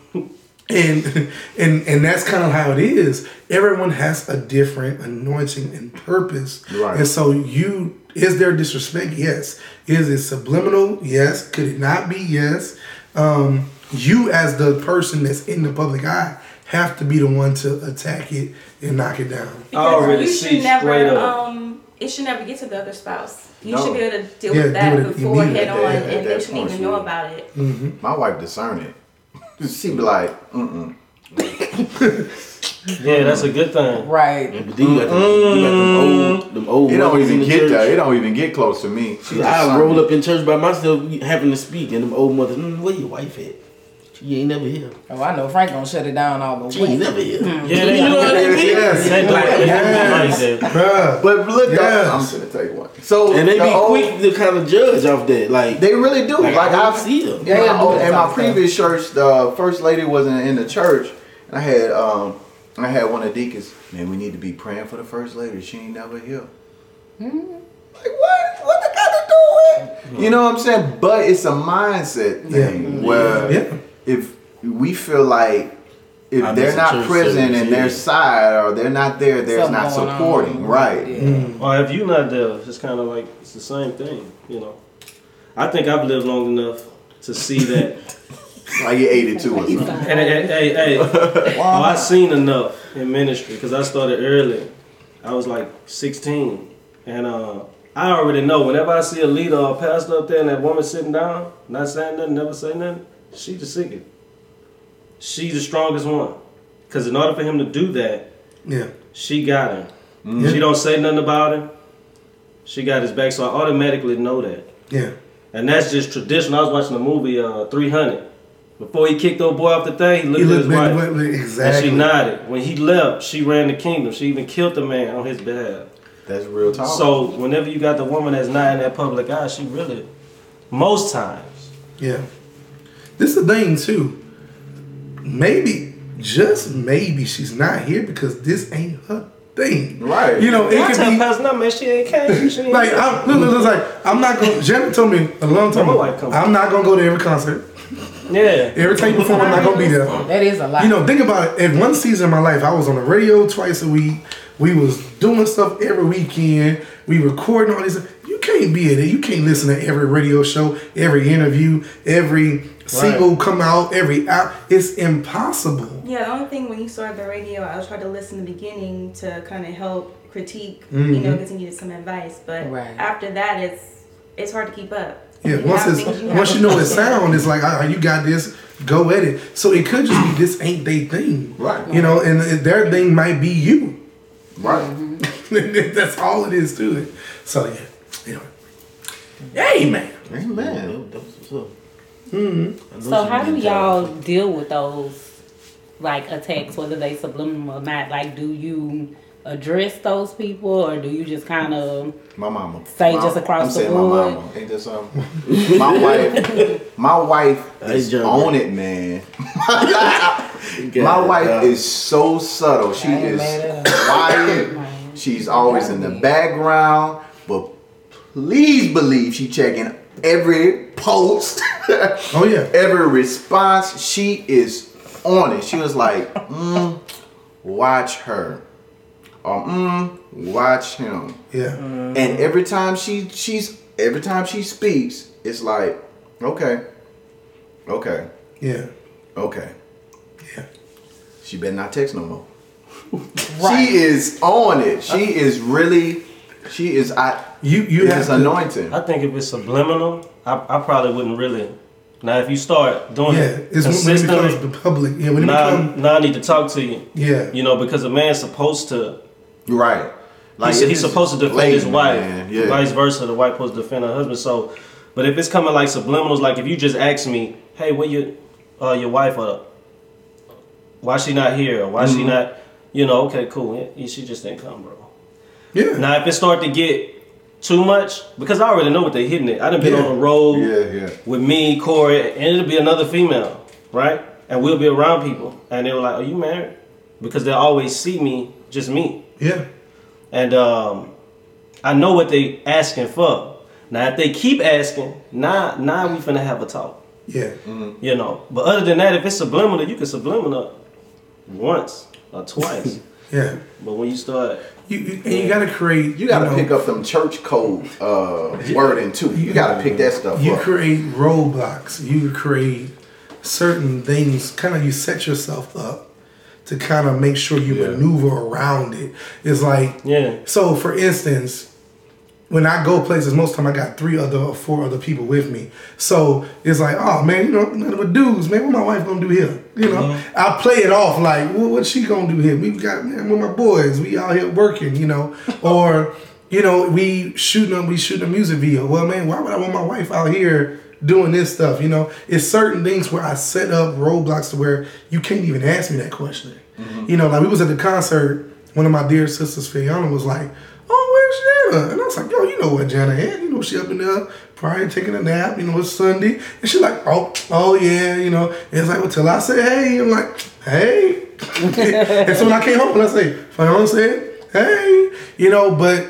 and and and that's kind of how it is. Everyone has a different anointing and purpose, Right. and so you is there disrespect? Yes. Is it subliminal? Yes. Could it not be? Yes. Um, you as the person that's in the public eye have to be the one to attack it and knock it down. I already you see should never, straight up. um, it should never get to the other spouse. You No. should be able to deal Yeah, with that deal with before immediately head on, that- and that they shouldn't even know about it. My wife discern it. She be like, mm-mm. Yeah, that's a good thing. Right. But then you got, them, you got them old, them old. It don't even get church. there. It don't even get close to me. I discern roll up in church by myself, having to speak, and them old mothers, mm, where your wife at? She ain't never here. Oh, I know Frank gonna shut it down all the She ain't way. never here. Yeah, they, you know what I mean? Yes. they do it. They do it Yes. Bruh. But look, Yes. I'm gonna take one. So And they the be old- quick to kind of judge off that. Like, They really do. like, Like, I I've, see them. In my, Yeah, old- yeah, in my stuff. previous church, the first lady wasn't in the church, and I had um, I had one of the deacons. Man, we need to be praying for the first lady. She ain't never here. Hmm. Like what? What they got to do with? You know what I'm saying? But it's a mindset thing Yeah. where Yeah. If we feel like if I they're not present service, in their yeah. side or they're not there, there's Something not going on. supporting. Right. Yeah. Or if you're not there, it's kind of like it's the same thing, you know. I think I've lived long enough to see that. Like you're 82 or something. and hey, hey, hey, oh, I seen enough in ministry because I started early. I was like 16, and uh, I already know whenever I see a leader or a pastor up there and that woman sitting down, not saying nothing, never say nothing, she the sickest. She's the strongest one. Because in order for him to do that, Yeah. she got him. Yeah. She don't say nothing about him. She got his back, so I automatically know that. Yeah. And that's just tradition. I was watching the movie uh, 300. Before he kicked old boy off the thing, he looked You at his back, wife. look- look- And she nodded. When he left, she ran the kingdom. She even killed the man on his behalf. That's real talk. So whenever you got the woman that's not in that public eye, she really, most times, Yeah. This is the thing too. Maybe, just maybe, she's not here because this ain't her thing. Right. You know, it I could tell be Pastor, no man, she ain't came. She ain't like I'm look, look, look, like I'm not going. Janet told me a long time My ago. wife come. I'm not gonna go to every concert. yeah. Every time before, I'm not gonna be there. That is a lot. You know, think about it. At one season of my life, I was on the radio twice a week. We was doing stuff every weekend. We recording all these. You can't be in it. You can't listen to every radio show, every interview, every single come out, every out. It's impossible. Yeah, the only thing when you started the radio, I was trying to listen in the beginning to kind of help critique, you Mhm. know, because you needed some advice. But Right. after that, it's it's hard to keep up. Yeah, You once it's you once you know it sound, it's like, ah, you got this. Go at it. So it could just be this ain't they thing, Right. You know, and it- their thing might be you. Right. That's all it is to it. So yeah, anyway, amen. Amen. That was what's up. Mm-hmm. So how do y'all deal with those like attacks, whether they subliminal or not? Like, do you address those people, or do you just kind of My mama. Say My- just across I'm the saying board. my mama. Ain't that something? my wife. My wife Hey, is John. on it, man. My wife is so subtle. She I is mad at quiet. She's always in the background, but please believe she checking every post, Oh yeah. every response. She is on it. She was like, mm, "Watch her," or "Mm, watch him." Yeah. And every time she she's every time she speaks, it's like, okay, okay, Yeah. okay. Yeah. She better not text no more. She is on it. She is really. She is. I. You you It have to, anointing. I think if it's subliminal, I, I probably wouldn't really. Now, if you start doing Yeah. it It's when, when it becomes the public. Yeah. When it now, becomes now I need to talk to you. yeah. You know, because a man's supposed to. Right. he's, if he's supposed to defend his wife. man, Yeah. Vice versa, the wife supposed to defend her husband. So, but if it's coming like subliminals, like if you just ask me, "Hey, where your uh, your wife? Uh, why she not here? Or why Mm-hmm. she not?" You know, okay, cool. Yeah, she just didn't come, bro. Yeah. Now, if it start to get too much, because I already know what they hitting it. I done been Yeah. on the road Yeah. Yeah. with me, Corey, and it'll be another female, right? And we'll be around people, and they were like, "Are you married?" Because they always see me, just me, Yeah. and um, I know what they asking for. Now, if they keep asking, now now we finna have a talk, Yeah. you know. But other than that, if it's subliminal, you can subliminal once or twice. Yeah. but when you start, You, you, and you gotta create. You gotta know, pick up them church code uh, wording too. You gotta pick that stuff up. You up. create roadblocks. You create certain things. Kind of you set yourself up to kind of make sure you Yeah. maneuver around it. It's like yeah, so. For instance, when I go places, most time I got three other or four other people with me. So it's like, oh man, you know, nothing but dudes, man. What my wife gonna do here? You know, mm-hmm. I play it off like, well, what she gonna do here? We got man, with my boys, we out here working, you know, or you know, we shooting a, we shooting a music video. Well, man, why would I want my wife out here doing this stuff? You know, it's certain things where I set up roadblocks to where you can't even ask me that question. Mm-hmm. You know, like we was at the concert. One of my dear sisters, Fiona, was like, "Oh, where's Jana?" And I was like, "Yo, you know what Jana is? You know she up in there, probably taking a nap. You know it's Sunday." And she's like, "Oh, oh yeah, you know." And it's like, well, till I say hey, I'm like, "Hey," and so when I came home, and I say, Fiona said, "Hey," you know, but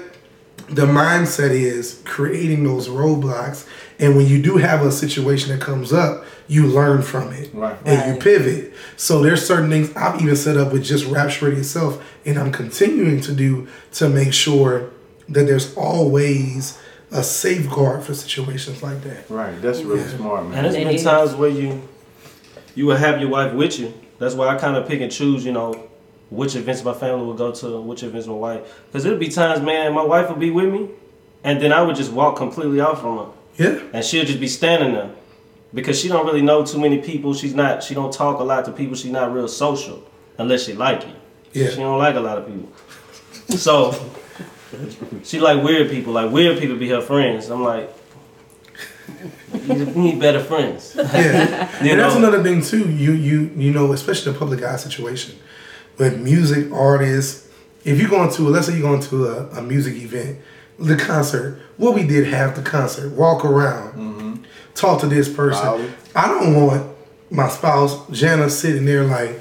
the mindset is creating those roadblocks and when you do have a situation that comes up you learn from it Right. and you pivot so there's certain things i've even set up with just rapture ready itself and i'm continuing to do to make sure that there's always a safeguard for situations like that Right. That's really smart, man. And man. there's It been times where you you will have your wife with you. That's why I kind of pick and choose, you know, which events my family will go to, which events my wife. Because it'll be times, man, my wife will be with me, and then I would just walk completely off from her, yeah and she'll just be standing there because she don't really know too many people. She's not. She don't talk a lot to people. She's not real social unless she like you. Yeah. She don't like a lot of people. So she like weird people. Like weird people be her friends. I'm like. You need better friends. yeah You and that's know? another thing too you you you know especially the public eye situation with music artists if you're going to let's say you're going to a, a music event the concert what we did half the concert walk around mm-hmm. talk to this person Wow. i don't want my spouse jana sitting there like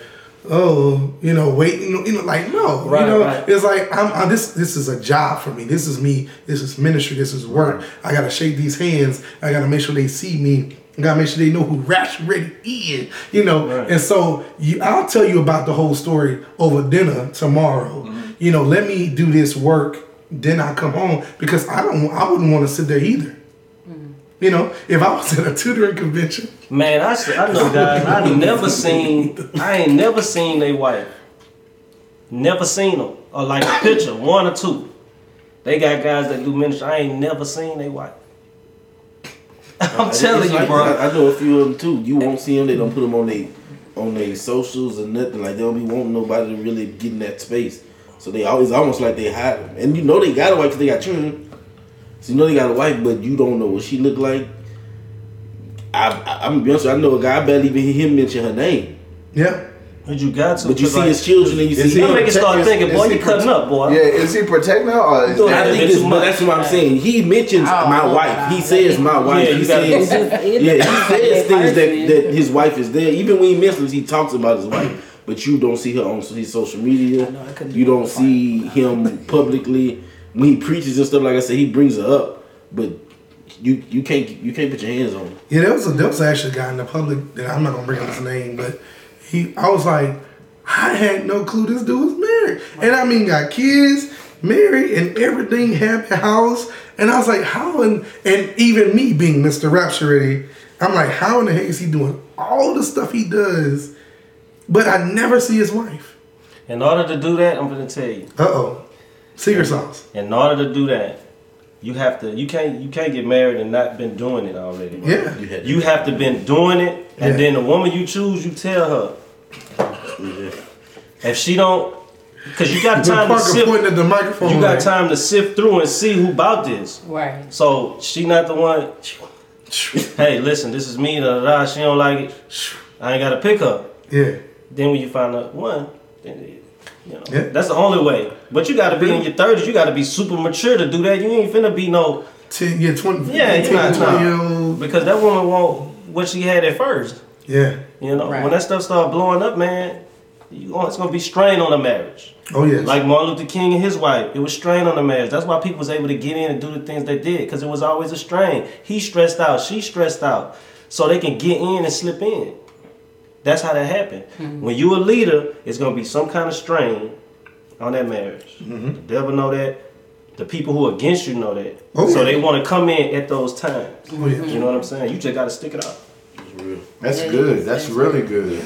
oh you know waiting you know like no Right, you know right. it's like I'm, i this this is a job for me this is me this is ministry this is work i gotta shake these hands i gotta make sure they see me I gotta make sure they know who Rapture Ready is, you know. Right. And so you, I'll tell you about the whole story over dinner tomorrow. Mm-hmm. You know, let me do this work, then I come home because I don't, I wouldn't want to sit there either. You know, if I was at a tutoring convention, Man, I, s- I know guys. I ain't never seen. I ain't never seen they wife. Never seen them. Or like a picture, one or two. They got guys that do ministry. I ain't never seen they wife. I'm It's telling you, like- bro. I, I know a few of them too. You won't see them. They don't put them on they on their socials or nothing. Like they don't be wanting nobody to really get in that space. So they always almost like they hide them. And you know they got a wife because they got children. So you know they got a wife, but you don't know what she look like. I, I I'm gonna be honest. I know a guy. I barely even hear him mention her name. yeah, But you got to. But you see like, his children and you see he Don't make it him. start thinking, boy, he you cutting up, boy. Yeah, is he protecting her or is Doing I that, it. think It's it's, too but much. that's what I'm saying. He mentions I my know wife. He says my wife. Yeah, he says, It's yeah, he says things that, that his wife is there. Even when he mentions, he talks about his wife. But you don't see her on his social media. I know, I You do don't see him publicly when he preaches and stuff. Like I said, he brings it up, but you you can't you can't put your hands on her. Yeah, there was a there was actually a guy in the public that I'm not gonna bring up his name, but he I was like, I had no clue this dude was married. And I mean got kids, married, and everything, happy house. And I was like, how and and even me being Mr. Rapture Ready, I'm like, how in the heck is he doing all the stuff he does? But I never see his wife. In order to do that, I'm gonna tell you. Uh oh. Secret sauce. In order to do that, you have to. You can't. You can't get married and not been doing it already. bro. Yeah. You had You have to been doing it, and Yeah. then the woman you choose, you tell her. If she don't, because you got time to Parker sift. at the microphone. You got like, time to sift through and see who bought this. Right. So she not the one. Hey, listen, this is me. Da, da, da. She don't like it. I ain't got to pick her. Yeah. Then when you find out one, then it- you know, Yeah. that's the only way. But you got to be in your thirties. You got to be super mature to do that. You ain't finna be no 10, yeah, 20, yeah, 10, you're not 20 nah. year old. because that woman want what she had at first. Yeah. You know, Right. when that stuff start blowing up, man, you it's gonna be strain on the marriage. Oh, yes. Like Martin Luther King and his wife, it was strain on the marriage. That's why people was able to get in and do the things they did because it was always a strain. He stressed out, she stressed out, so they can get in and slip in. That's how that happened. Hmm. When you a leader, it's gonna be some kind of strain on that marriage. Mm-hmm. The devil know that. The people who are against you know that. Oh, so yeah. they want to come in at those times. Oh, yeah. You know what I'm saying? You just gotta stick it out. that's good. That's really good.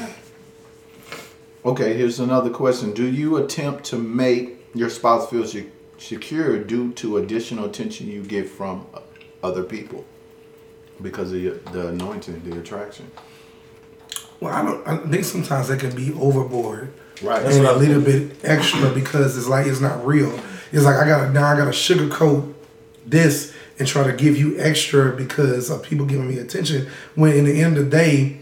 Okay, here's another question. Do you attempt to make your spouse feel se- secure due to additional attention you get from other people? Because of the anointing, the attraction. Well, I don't. I think sometimes that can be overboard, Right. and a little bit extra because it's like it's not real. It's like I gotta now I gotta sugarcoat this and try to give you extra because of people giving me attention. When in the end of the day,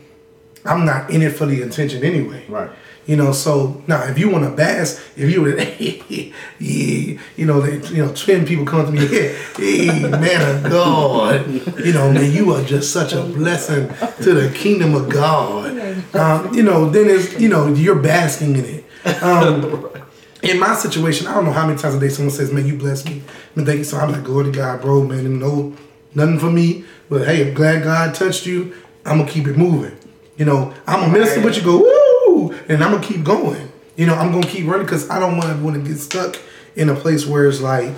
I'm not in it for the attention anyway. Right. You know, so now if you want to bask, if you would, yeah, you know, they, you know, twin people come to me, yeah, hey, man of God, you know, man, you are just such a blessing to the kingdom of God. Um, you know, then it's, you know, you're basking in it. Um, in my situation, I don't know how many times a day someone says, "Man, you bless me." Man, thank you. So I'm like, "Glory to God, bro, man." And no, nothing for me, but hey, I'm glad God touched you. I'm gonna keep it moving. You know, I'm a minister, but you go woo, and I'm gonna keep going. You know, I'm gonna keep running because I don't want want to get stuck in a place where it's like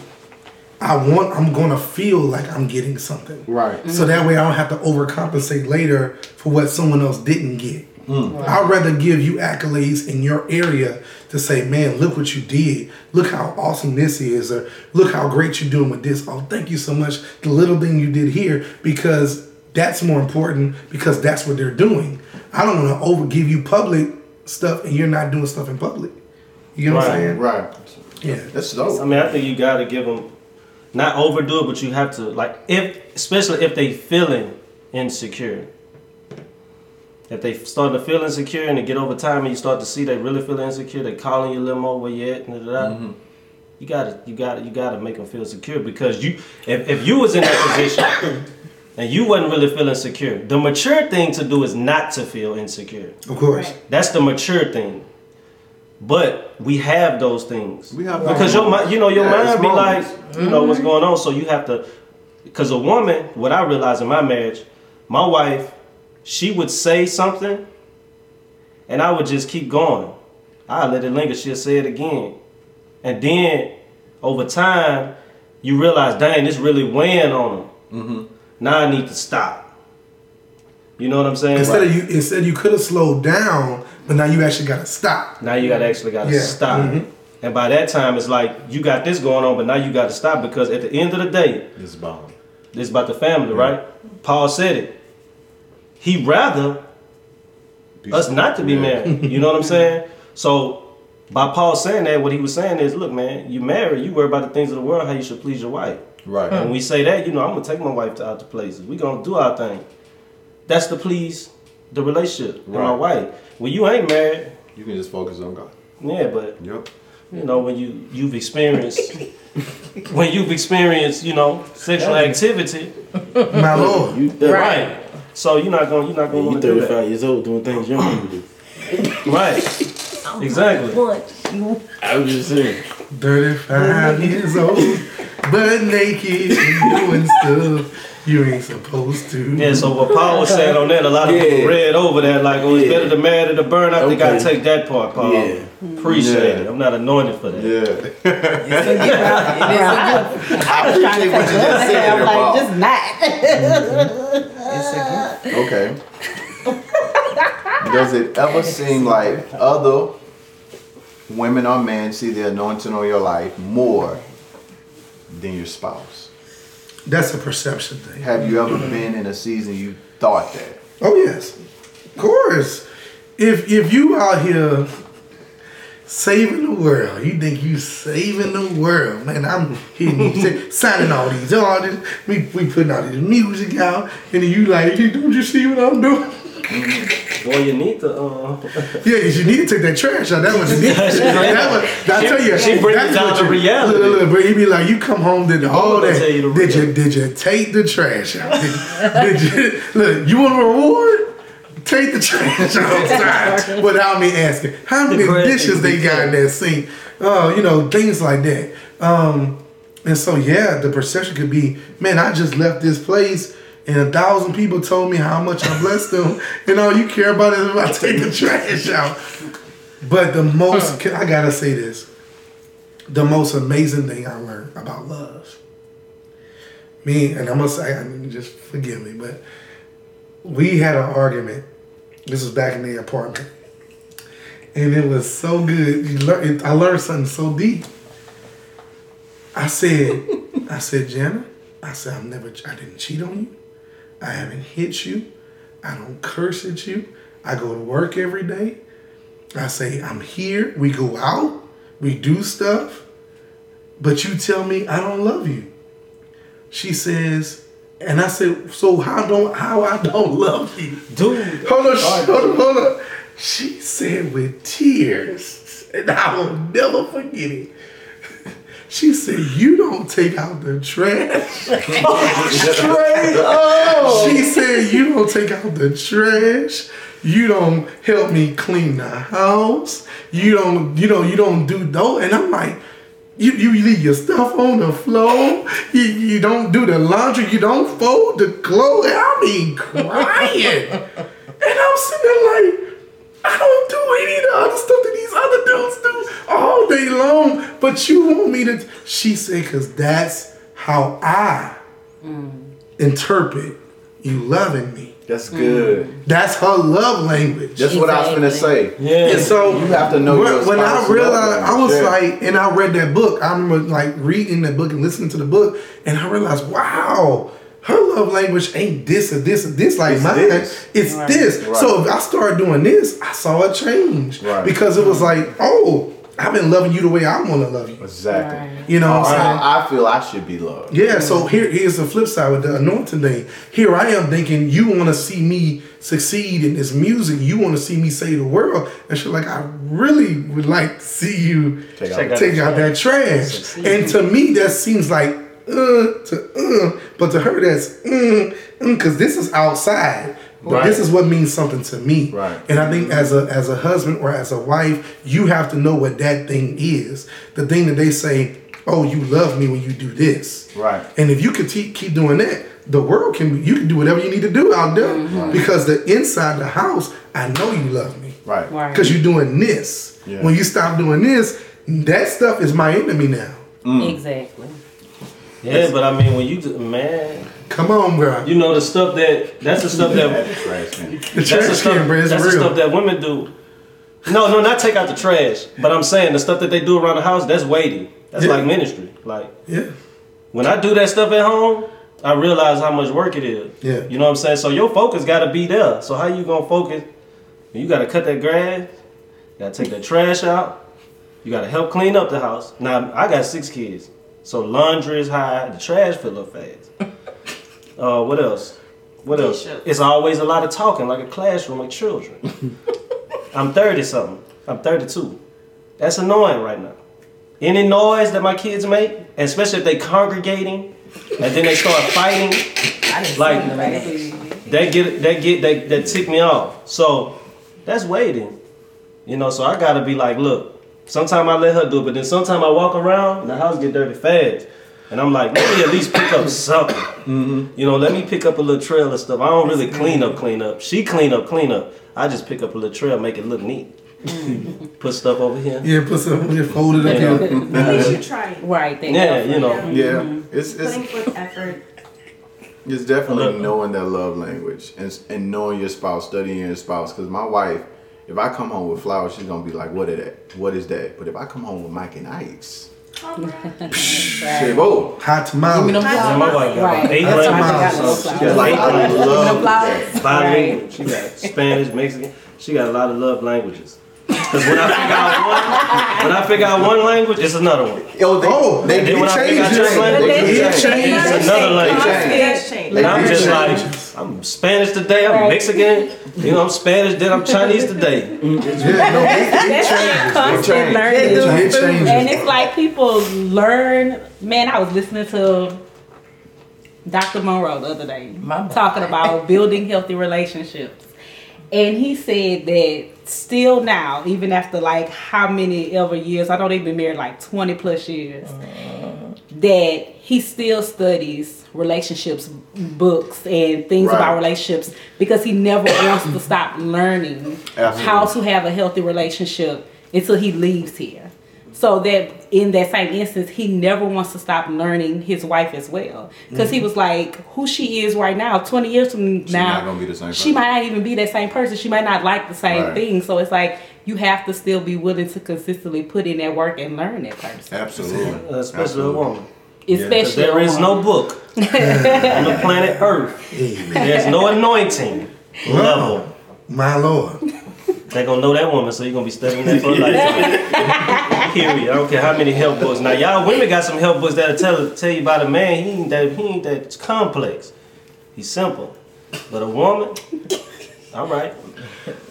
I want. I'm gonna feel like I'm getting something. Right. So that way I don't have to overcompensate later for what someone else didn't get. Mm. I'd rather give you accolades in your area to say, man, look what you did. Look how awesome this is. Or look how great you're doing with this. Oh, thank you so much. The little thing you did here because that's more important because that's what they're doing. I don't want to over give you public stuff and you're not doing stuff in public. You know what I'm saying? Right. Yeah. That's all. I mean, I think you gotta give them, not overdo it, but you have to like if, especially if they feeling insecure. If they start to feel insecure and they get over time and you start to see they really feel insecure, they calling you a little more where you at, and da, da, da. Mm-hmm. you gotta, you gotta, you gotta make them feel secure because you, if, if you was in that position and you wasn't really feeling secure, the mature thing to do is not to feel insecure. Of course. That's the mature thing. But we have those things. We have because your mind, you know, your Yeah, it's mind be moments. like, you know what's going on. So you have to, because a woman, what I realized in my marriage, my wife, she would say something, and I would just keep going. I let it linger. She'll say it again, and then over time, you realize, dang, this really weighing on them. Mm-hmm. Now I need to stop. You know what I'm saying? Instead of you, instead you could have slowed down, but now you actually got to stop. Now you gotta actually gotta Yeah. stop. Mhm. And by that time, it's like you got this going on, but now you got to stop because at the end of the day, It's about this is about the family, right? Paul said it. He rather us not to be married. You know what I'm saying? So by Paul saying that, what he was saying is, look, man, you married, you worry about the things of the world, how you should please your wife. Right. And we say that, you know, I'm gonna take my wife to out to places. We gonna do our thing. That's to please the relationship and my wife. When you ain't married, You can just focus on God. Yeah, but Yep. you know when you you've experienced when you've experienced you know sexual activity, My lord. You, that, right? So you're not gonna you're not gonna You want to do 35 that, years old doing things young people do. right? Exactly. I was just saying. 35 years old, but naked and doing stuff you ain't supposed to. Yeah, so what Paul was saying on that, a lot of Yeah. people read over that like, oh, it's Yeah. better to marry than to burn. I think I Okay. take that part, Paul. Yeah. Appreciate Yeah. it. I'm not anointed for that. Yeah. I I appreciate what you just said I'm there, like, Bob. just not. Okay. Does it ever seem like other women or men see the anointing on your life more than your spouse? That's a perception thing. Have you ever been in a season you thought that? Oh yes, of course. If if you out here saving the world, you think you saving the world, man. I'm hitting signing all these artists. We we putting all this music out, and you like, don't you see what I'm doing? Mm-hmm. Boy, you need to. Uh, Yeah, you need to take that trash out. That was you need. that was, I tell you, she bring it down to reality. Look, look, but he be like, you come home, did all that. the Did you did you take the trash out? Did, did you look? You want a reward? Take the trash outside without me asking. How many bread dishes they got in that sink? Oh, you know things like that. Um, and so yeah, the perception could be, man, I just left this place. And a thousand people told me how much I blessed them, and all you care about is if I take the trash out. But the most, I gotta say this, the most amazing thing I learned about love. Me, and I'm gonna say, I mean, just forgive me, but we had an argument. This was back in the apartment. And it was so good. You learn, I learned something so deep. I said, I said, Jenna, I said, I'm never, I didn't cheat on you. I haven't hit you. I don't curse at you. I go to work every day. I say, I'm here. We go out. We do stuff. But you tell me I don't love you. She says, and I said, so how don't how I don't love you? dude, Hold on, hold on, hold on. She said with tears, and I will never forget it. She said, "You don't take out the trash." Straight up. She said, "You don't take out the trash. You don't help me clean the house. You don't, you know, you don't do those." And I'm like. You, you leave your stuff on the floor. You, you don't do the laundry. You don't fold the clothes. I mean, crying. And I'm sitting there like, I don't do any of the other stuff that these other dudes do all day long. But you want me to. She said, because that's how I mm. interpret you loving me. That's good. Mm. That's her love language. That's what I was gonna say. yeah. And so You have to know when, your when I realized, I was language, yeah. like, and I read that book. I remember like reading that book and listening to the book, and I realized, wow, her love language ain't this or this or this like It's mine. this. It's this. Right. So if I started doing this, I saw a change Right. because it was mm. like, oh, I've been loving you the way I want to love you. Exactly. You know what I'm saying? I, I feel I should be loved. Yeah, so here here's the flip side with the anointing thing. Here I am thinking you want to see me succeed in this music. You want to see me save the world. And she's like, I really would like to see you Take out Check the out take out that trash. And to me, that seems like uh to uh, but to her that's mm, because this is outside. But Right. this is what means something to me. Right. And I think as a as a husband or as a wife, you have to know what that thing is. The thing that they say, "Oh, you love me when you do this." Right. And if you could te- keep doing that, the world can you can do whatever you need to do out there mm-hmm. because the inside the house, I know you love me Right. Right. because you're doing this. Yeah. When you stop doing this, that stuff is my enemy now. Mm. Exactly. yeah, but I mean, when you do, man, Come on, bro. you know the stuff that that's the stuff that the that's the trash stuff can, bro, is that's the stuff that women do. No, no, not take out the trash. But I'm saying the stuff that they do around the house, that's weighty. That's Yeah. like ministry. Like yeah. when I do that stuff at home, I realize how much work it is. Yeah. You know what I'm saying? So your focus gotta be there. So how you gonna focus? You gotta cut that grass, you gotta take that trash out, you gotta help clean up the house. Now I got six kids. So laundry is high, the trash fill up fast. Uh what else? What else? It's always a lot of talking, like a classroom of children. I'm 30 something. I'm 32. That's annoying right now. Any noise that my kids make, especially if they congregating and then they start fighting, Like- see none of that. that get that get that, that tick me off. So that's waiting. You know, so I gotta be like, look, sometime I let her do it, but then sometime I walk around and the house get dirty fast. And I'm like, let me at least pick up something. Mm-hmm. You know, let me pick up a little trail of stuff. I don't really clean up, clean up. She clean up, clean up. I just pick up a little trail, make it look neat. Mm-hmm. Put stuff over here. Yeah, put some yeah, fold it up Yeah. here. At least you tried. Right. That Yeah, you know. Yeah, it's it's Putting forth effort. It's definitely knowing that love language and, and knowing your spouse, studying your spouse. Because my wife, if I come home with flowers, she's gonna be like, "What is that? What is that?" But if I come home with Mike and Ike, she whoa, Hot Give me them flowers. my wife got Right. eight That's languages. amazing. so I She got got like eight I love flowers. She got Spanish, Mexican. She got a lot of love languages. Because when I figure out one, when I figure out one language, it's another one. Yo, they, Oh, they, and they then when I figure out change this language, They change. changes. It's another language. Change. Change. And I'm It just like. I'm Spanish today, I'm Mexican, you know, I'm Spanish, then I'm Chinese today. Yeah, no, it, it changes. Constant change. It changes. And it's like people learn. Man, I was listening to Dr. Munroe the other day My talking about building healthy relationships. And he said that still now, even after like how many ever years, I know they've been married like 20 plus years, that he still studies relationships books and things Right. about relationships because he never wants to stop learning Absolutely. how to have a healthy relationship until he leaves here. So that in that same instance, he never wants to stop learning his wife as well. Because he mm-hmm. was like, who she is right now, 20 years from now, not gonna be the same she might not even be that same person. She might not like the same Right. thing. So it's like, you have to still be willing to consistently put in that work and learn that person. Absolutely, uh, Especially Absolutely. a woman. Especially Because there a no book on the planet Earth. There's no anointing level. My lord. They gonna know that woman, so you're gonna be studying that for a lifetime. Period. I don't care how many help books. Now y'all women got some help books that'll tell tell you about a man. He ain't that he ain't that complex. He's simple. But a woman, all right.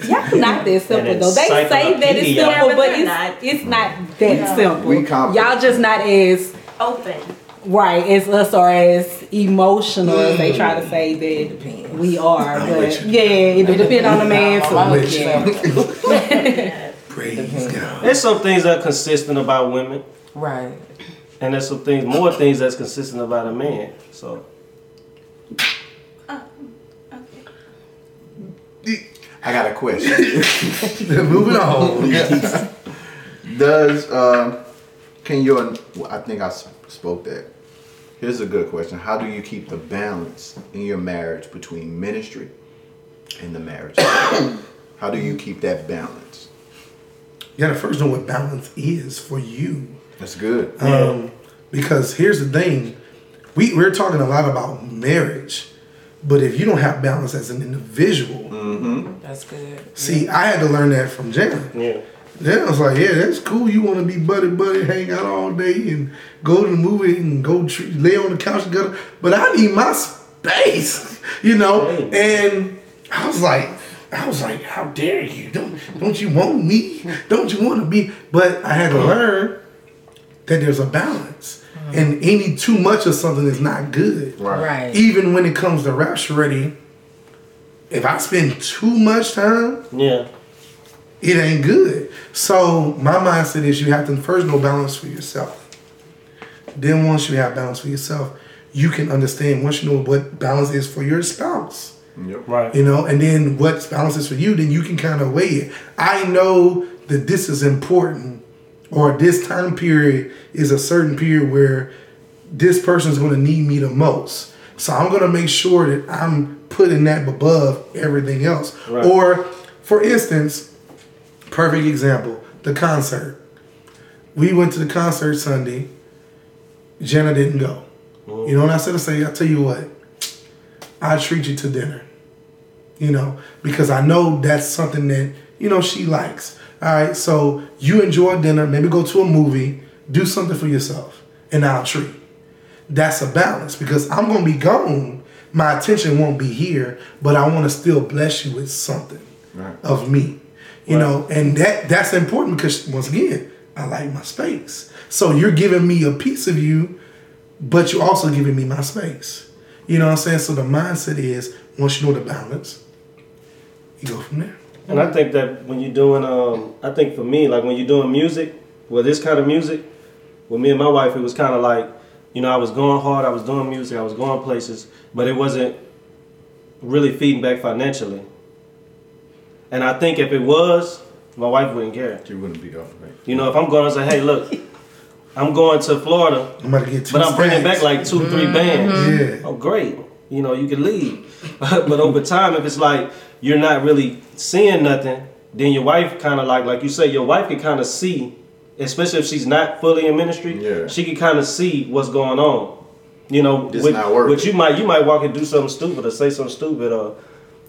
Y'all not that simple though. They say that it's simple, but but it's not. it's not that simple. Y'all just not as Open. Right as us or as emotional as they try to say that Depends. we are. I'm But with you. yeah, it depends on the man too. I'm with you. Yeah. Praise God. There's some things that are consistent about women, Right. and there's some things, more things that's consistent about a man. So I got a question. Moving on. Does uh, can your well, I think I spoke that. Here's a good question. How do you keep the balance in your marriage between ministry and the marriage? How do you keep that balance? You gotta first know what balance is for you. That's good. Um, because here's the thing, we we're talking a lot about marriage, but if you don't have balance as an individual, That's good. see, I had to learn that from Jan. yeah, Then I was like, yeah, that's cool. You want to be buddy buddy, hang out all day, and go to the movie and go tr- lay on the couch together. But I need my space, you know. And I was like, I was like, how dare you? Don't don't you want me? Don't you want to be? But I had to learn that there's a balance, and any too much of something is not good. Right. Even when it comes to rapture ready, if I spend too much time yeah. It ain't good. So my mindset is you have to first know balance for yourself. Then once you have balance for yourself, you can understand once you know what balance is for your spouse. Yep. Right. You know, and then what balance is for you, then you can kind of weigh it. I know that this is important, or this time period is a certain period where this person is going to need me the most. So I'm going to make sure that I'm putting that above everything else. Right. Or, for instance, perfect example, the concert. We went to the concert Sunday. Jenna didn't go. You know what I said to say? I tell you what, I treat you to dinner. You know, because I know that's something that, you know, she likes. All right, so you enjoy dinner, maybe go to a movie, do something for yourself, and I'll treat. That's a balance because I'm gonna be gone. My attention won't be here, but I want to still bless you with something Right. of me. You Right. know, and that that's important because once again, I like my space. So you're giving me a piece of you, but you're also giving me my space. You know what I'm saying? So the mindset is once you know the balance, you go from there. And I think that when you're doing, um, I think for me, like when you're doing music, well, this kind of music, with me and my wife, it was kind of like, you know, I was going hard, I was doing music, I was going places, but it wasn't really feeding back financially. And I think if it was, my wife wouldn't care. You wouldn't be off, right? You know, if I'm going to say, hey, look, I'm going to Florida, I'm about to get two but I'm bringing stacks. back like two, three mm-hmm. bands. Yeah. Oh, great. You know, you can leave. but over time, if it's like you're not really seeing nothing, then your wife kind of like, like you say, your wife can kind of see, especially if she's not fully in ministry. Yeah. She can kind of see what's going on. You know, It's which, not working. which you might you might walk and do something stupid or say something stupid, or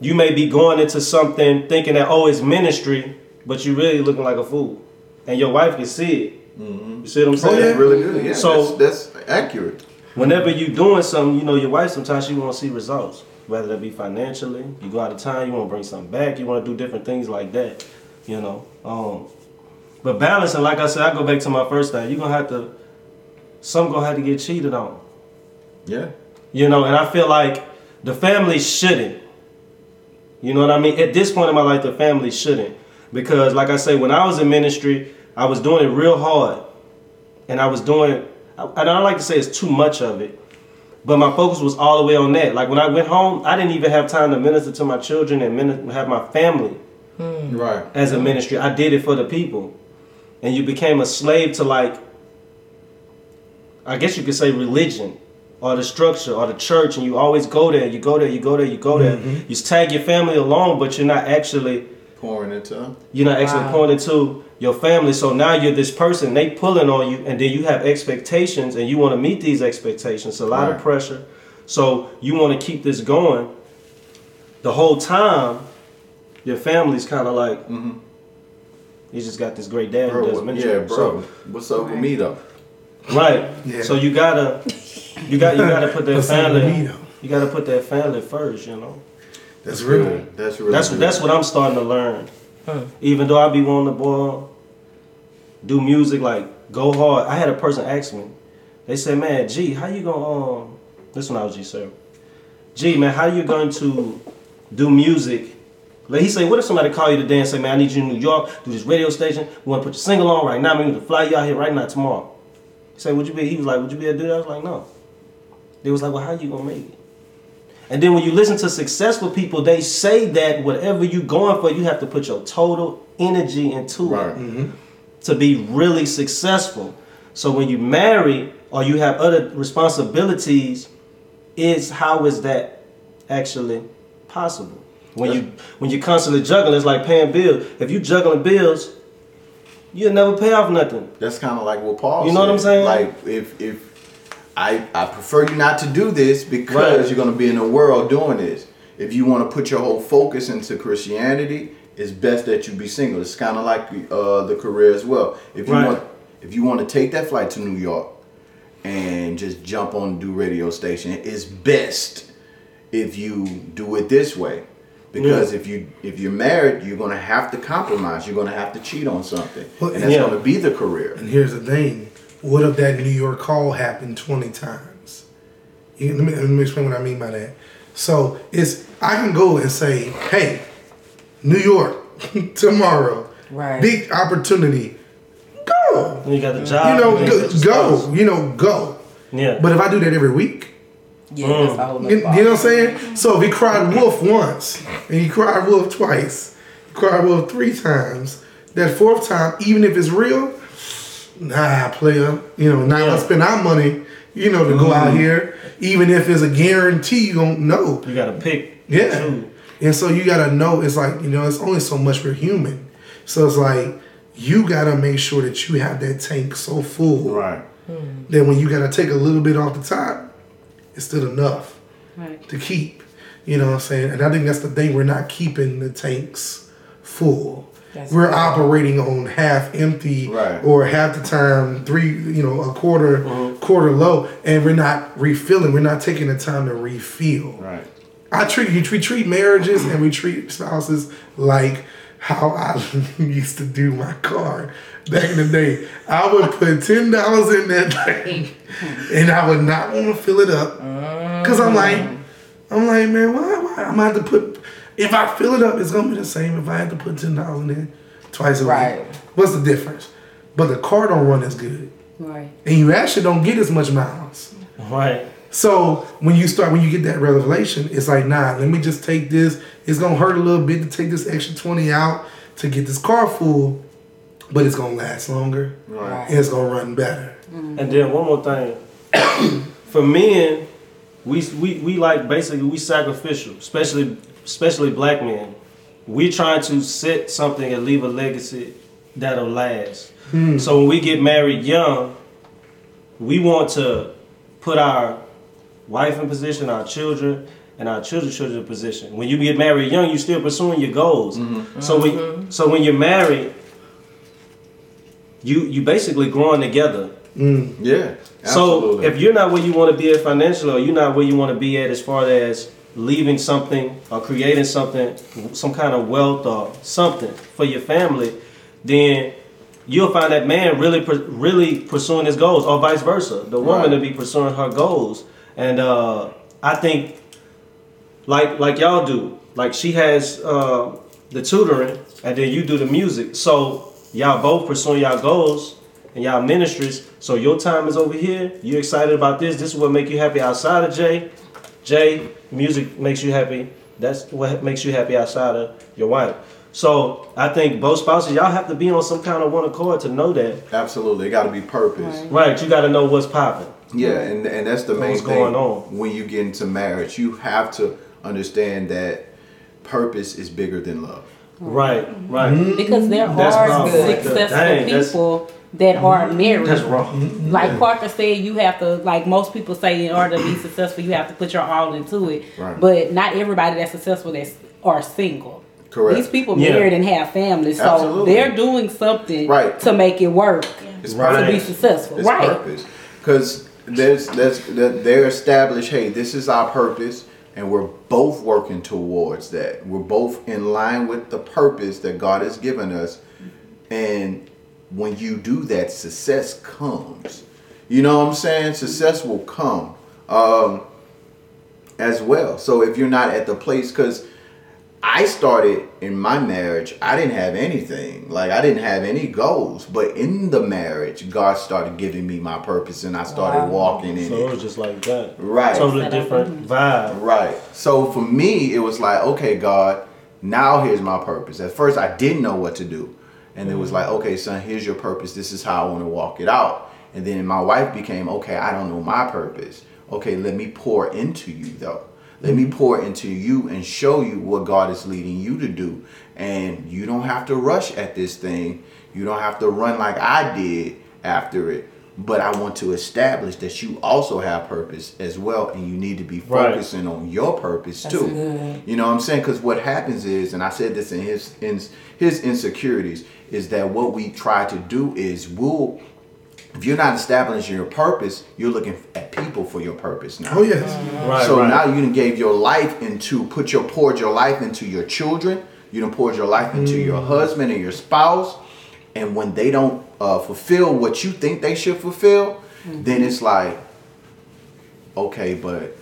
you may be going into something thinking that oh it's ministry, but you really looking like a fool, and your wife can see it. You see what I'm saying? yeah. That's really good. Yeah, So- that's, that's accurate. Whenever you doing something, you know, your wife sometimes she want to see results. Whether that be financially, you go out of town, you want to bring something back, you want to do different things like that, you know. Um, but balancing, like I said, I go back to my first thing. You're gonna have to, some gonna have to get cheated on, Yeah. you know. And I feel like the family shouldn't. You know what I mean? At this point in my life, the family shouldn't, because like I say, when I was in ministry, I was doing it real hard, and I was doing. I, I don't like to say it's too much of it, but my focus was all the way on that. Like when I went home, I didn't even have time to minister to my children and min- have my family hmm. Right. as a ministry. I did it for the people. And you became a slave to like I guess you could say religion or the structure or the church and you always go there, you go there, you go there, you go there. You tag your family along, but you're not actually Pouring into you're not actually Wow. pointing to your family. So now you're this person, they pulling on you, and then you have expectations and you want to meet these expectations. A lot Right. of pressure. So you want to keep this going. The whole time, your family's kind of like, Mhm. you just got this great dad who does ministry. yeah, bro. So- What's up with me though? right. Yeah. So you gotta, you got, you gotta put that What's up with me, family, you gotta put that family first. You know. That's real. good. That's really That's good. that's what I'm starting to learn. Even though I be wanting to boy, do music like go hard. I had a person ask me. They said, "Man, G, how you gonna um?" This one I was G sir. G, man, how you going to do music? Like he say, what if somebody call you today and say, "Man, I need you in New York, do this radio station. We want to put your single on right now. We need to fly you out here right now tomorrow." He said, "Would you be?" He was like, "Would you be able to do that?" I was like, "No." They was like, "Well, how you gonna make it?" And then when you listen to successful people, they say that whatever you're going for, you have to put your total energy into Right. it to be really successful. So when you marry or you have other responsibilities, is how is that actually possible? When you when you're constantly juggling, it's like paying bills. If you juggling bills, you'll never pay off nothing. That's kind of like what Paul. You know what I'm saying? Like if if I I prefer you not to do this because Right. you're gonna be in the world doing this. If you want to put your whole focus into Christianity, it's best that you be single. It's kind of like uh, the career as well. If you Right. want if you want to take that flight to New York and just jump on do radio station, it's best if you do it this way. Because if you if you're married, you're gonna have to compromise. You're gonna have to cheat on something, Well, and that's yeah. gonna be the career. And here's the thing: what if that New York call happened twenty times? You, let, me, let me explain what I mean by that. So it's I can go and say, "Hey, New York, tomorrow, Right. big opportunity, go." You got the job, You know, then go, go. You know, go. Yeah. But if I do that every week, Yeah, Mm. that's a whole you, you know what I'm saying? So if he cried wolf once and he cried wolf twice, he cried wolf three times, that fourth time, even if it's real, nah, player, you know, now Yeah. let's spend our money, you know, to go out mm-hmm. here, even if it's a guarantee you don't know. You gotta pick. Yeah. choose. And so you gotta know it's like, you know, it's only so much we're human. So it's like you gotta make sure that you have that tank so full Right. Hmm. that when you gotta take a little bit off the top, it's still enough Right. to keep. You know what I'm saying? And I think that's the thing. We're not keeping the tanks full. That's We're good. operating on half empty Right. or half the time three, you know, a quarter mm-hmm. quarter low, and we're not refilling. We're not taking the time to refill. Right. I treat you we treat marriages and we treat spouses like how I used to do my car back in the day. I would put ten dollars in that thing, and I would not want to fill it up because I'm like, I'm like, man, why? why? I'm gonna have to put. If I fill it up, it's gonna be the same. If I had to put $10,000 in twice a Right. week, what's the difference? But the car don't run as good, Right. and you actually don't get as much miles. Right. So when you start, when you get that revelation, it's like, nah, let me just take this. It's gonna hurt a little bit to take this extra twenty out to get this car full, but it's gonna last longer Right. and it's gonna run better. Mm-hmm. And then one more thing. For men, we, we we like basically we sacrificial, especially especially black men. We trying to set something and leave a legacy that'll last. Hmm. So when we get married young, we want to put our wife in position, our children, and our children's children in position. When you get married young, you still pursuing your goals. Mm-hmm. So when mm-hmm. so when you're married, you you basically growing together. Hmm. Yeah. So if you're not where you want to be at financially, or you're not where you want to be at as far as leaving something or creating something, some kind of wealth or something for your family, then you'll find that man really, really pursuing his goals, or vice versa. The woman Right. to be pursuing her goals, and uh, I think, like like y'all do, like she has uh, the tutoring, and then you do the music. So y'all both pursuing y'all goals and y'all ministries. So your time is over here. You're excited about this. This is what make you happy outside of Jay. Jay, music makes you happy. That's what makes you happy outside of your wife. So I think both spouses, y'all have to be on some kind of one accord to know that. absolutely, it got to be purpose. Right, you got to know what's popping. Yeah, and and that's the main What's thing going on? when you get into marriage. You have to understand that purpose is bigger than love. Right, right. Because there That's are wrong. successful Dang, that's- people that are mm-hmm. married. That's wrong. Mm-hmm. Like Parker said, you have to, like most people say, in order to be successful, you have to put your all into it. Right. But not everybody that's successful that's are single. Correct. These people Yeah. married and have families, so Absolutely. they're doing something Right. to make it work It's Right. to be successful. It's right. purpose. Because there's there's that they're established. Hey, this is our purpose, and we're both working towards that. We're both in line with the purpose that God has given us, and when you do that, success comes. You know what I'm saying? Success will come um, as well. So if you're not at the place, because I started in my marriage, I didn't have anything. Like I didn't have any goals. But in the marriage, God started giving me my purpose and I started walking in So it it. was just like that. Right. Totally different vibe. Right. So for me, it was like, okay, God, now here's my purpose. At first, I didn't know what to do. And it was like, okay, son, here's your purpose. This is how I want to walk it out. And then my wife became, okay, I don't know my purpose. Okay, let me pour into you, though. Let me mm-hmm. pour into you and show you what God is leading you to do. And you don't have to rush at this thing. You don't have to run like I did after it. But I want to establish that you also have purpose as well. And you need to be Right. focusing on your purpose That's too. good. You know what I'm saying? Because what happens is, and I said this in his in his insecurities, is that what we try to do is we'll if you're not establishing your purpose, you're looking at people for your purpose now. Oh yes. Right, so right. now you done gave your life into put your poured your life into your children. You done poured your life into mm. your husband and your spouse. And when they don't uh, fulfill what you think they should fulfill, then it's like, okay, but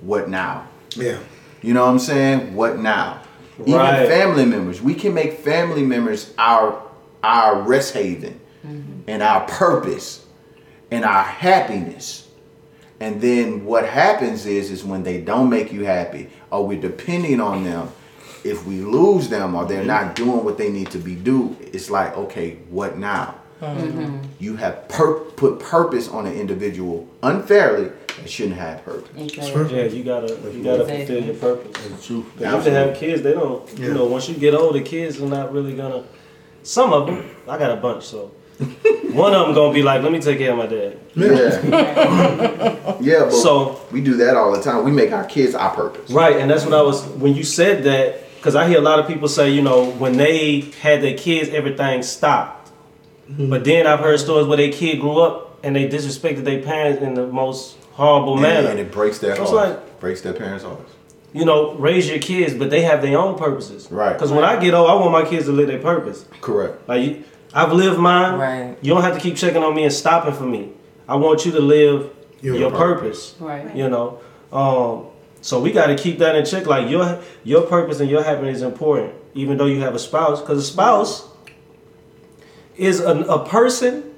what now? Yeah. You know what I'm saying? What now? Even family members. We can make family members our our rest haven and our purpose and our happiness. And then what happens is is when they don't make you happy or we're depending on them, if we lose them or they're mm-hmm. not doing what they need to be do, it's like, okay, what now? Mm-hmm. Mm-hmm. You have pur- put purpose on an individual unfairly that shouldn't have purpose. Yeah, you gotta you gotta Exactly. fulfill your purpose. That's true. Because if they have kids, they don't. You know, once you get older, kids are not really gonna. Some of them, I got a bunch, so one of them gonna be like, "Let me take care of my dad." Yeah. yeah, but So- we do that all the time. We make our kids our purpose. Right, and that's what I was when you said that because I hear a lot of people say, you know, when they had their kids, everything stopped. But then I've heard stories where their kid grew up and they disrespected their parents in the most horrible And, manner. and it breaks their It's like- breaks their parents' hearts. you know, raise your kids, but they have their own purposes. Right. Because when I get old, I want my kids to live their purpose. Correct. Like you, I've lived mine. Right. You don't have to keep checking on me and stopping for me. I want you to live Your your, purpose. Right. You know. Um, so we got to keep that in check. Like your your purpose and your happiness is important, even though you have a spouse. Because a spouse is a, a person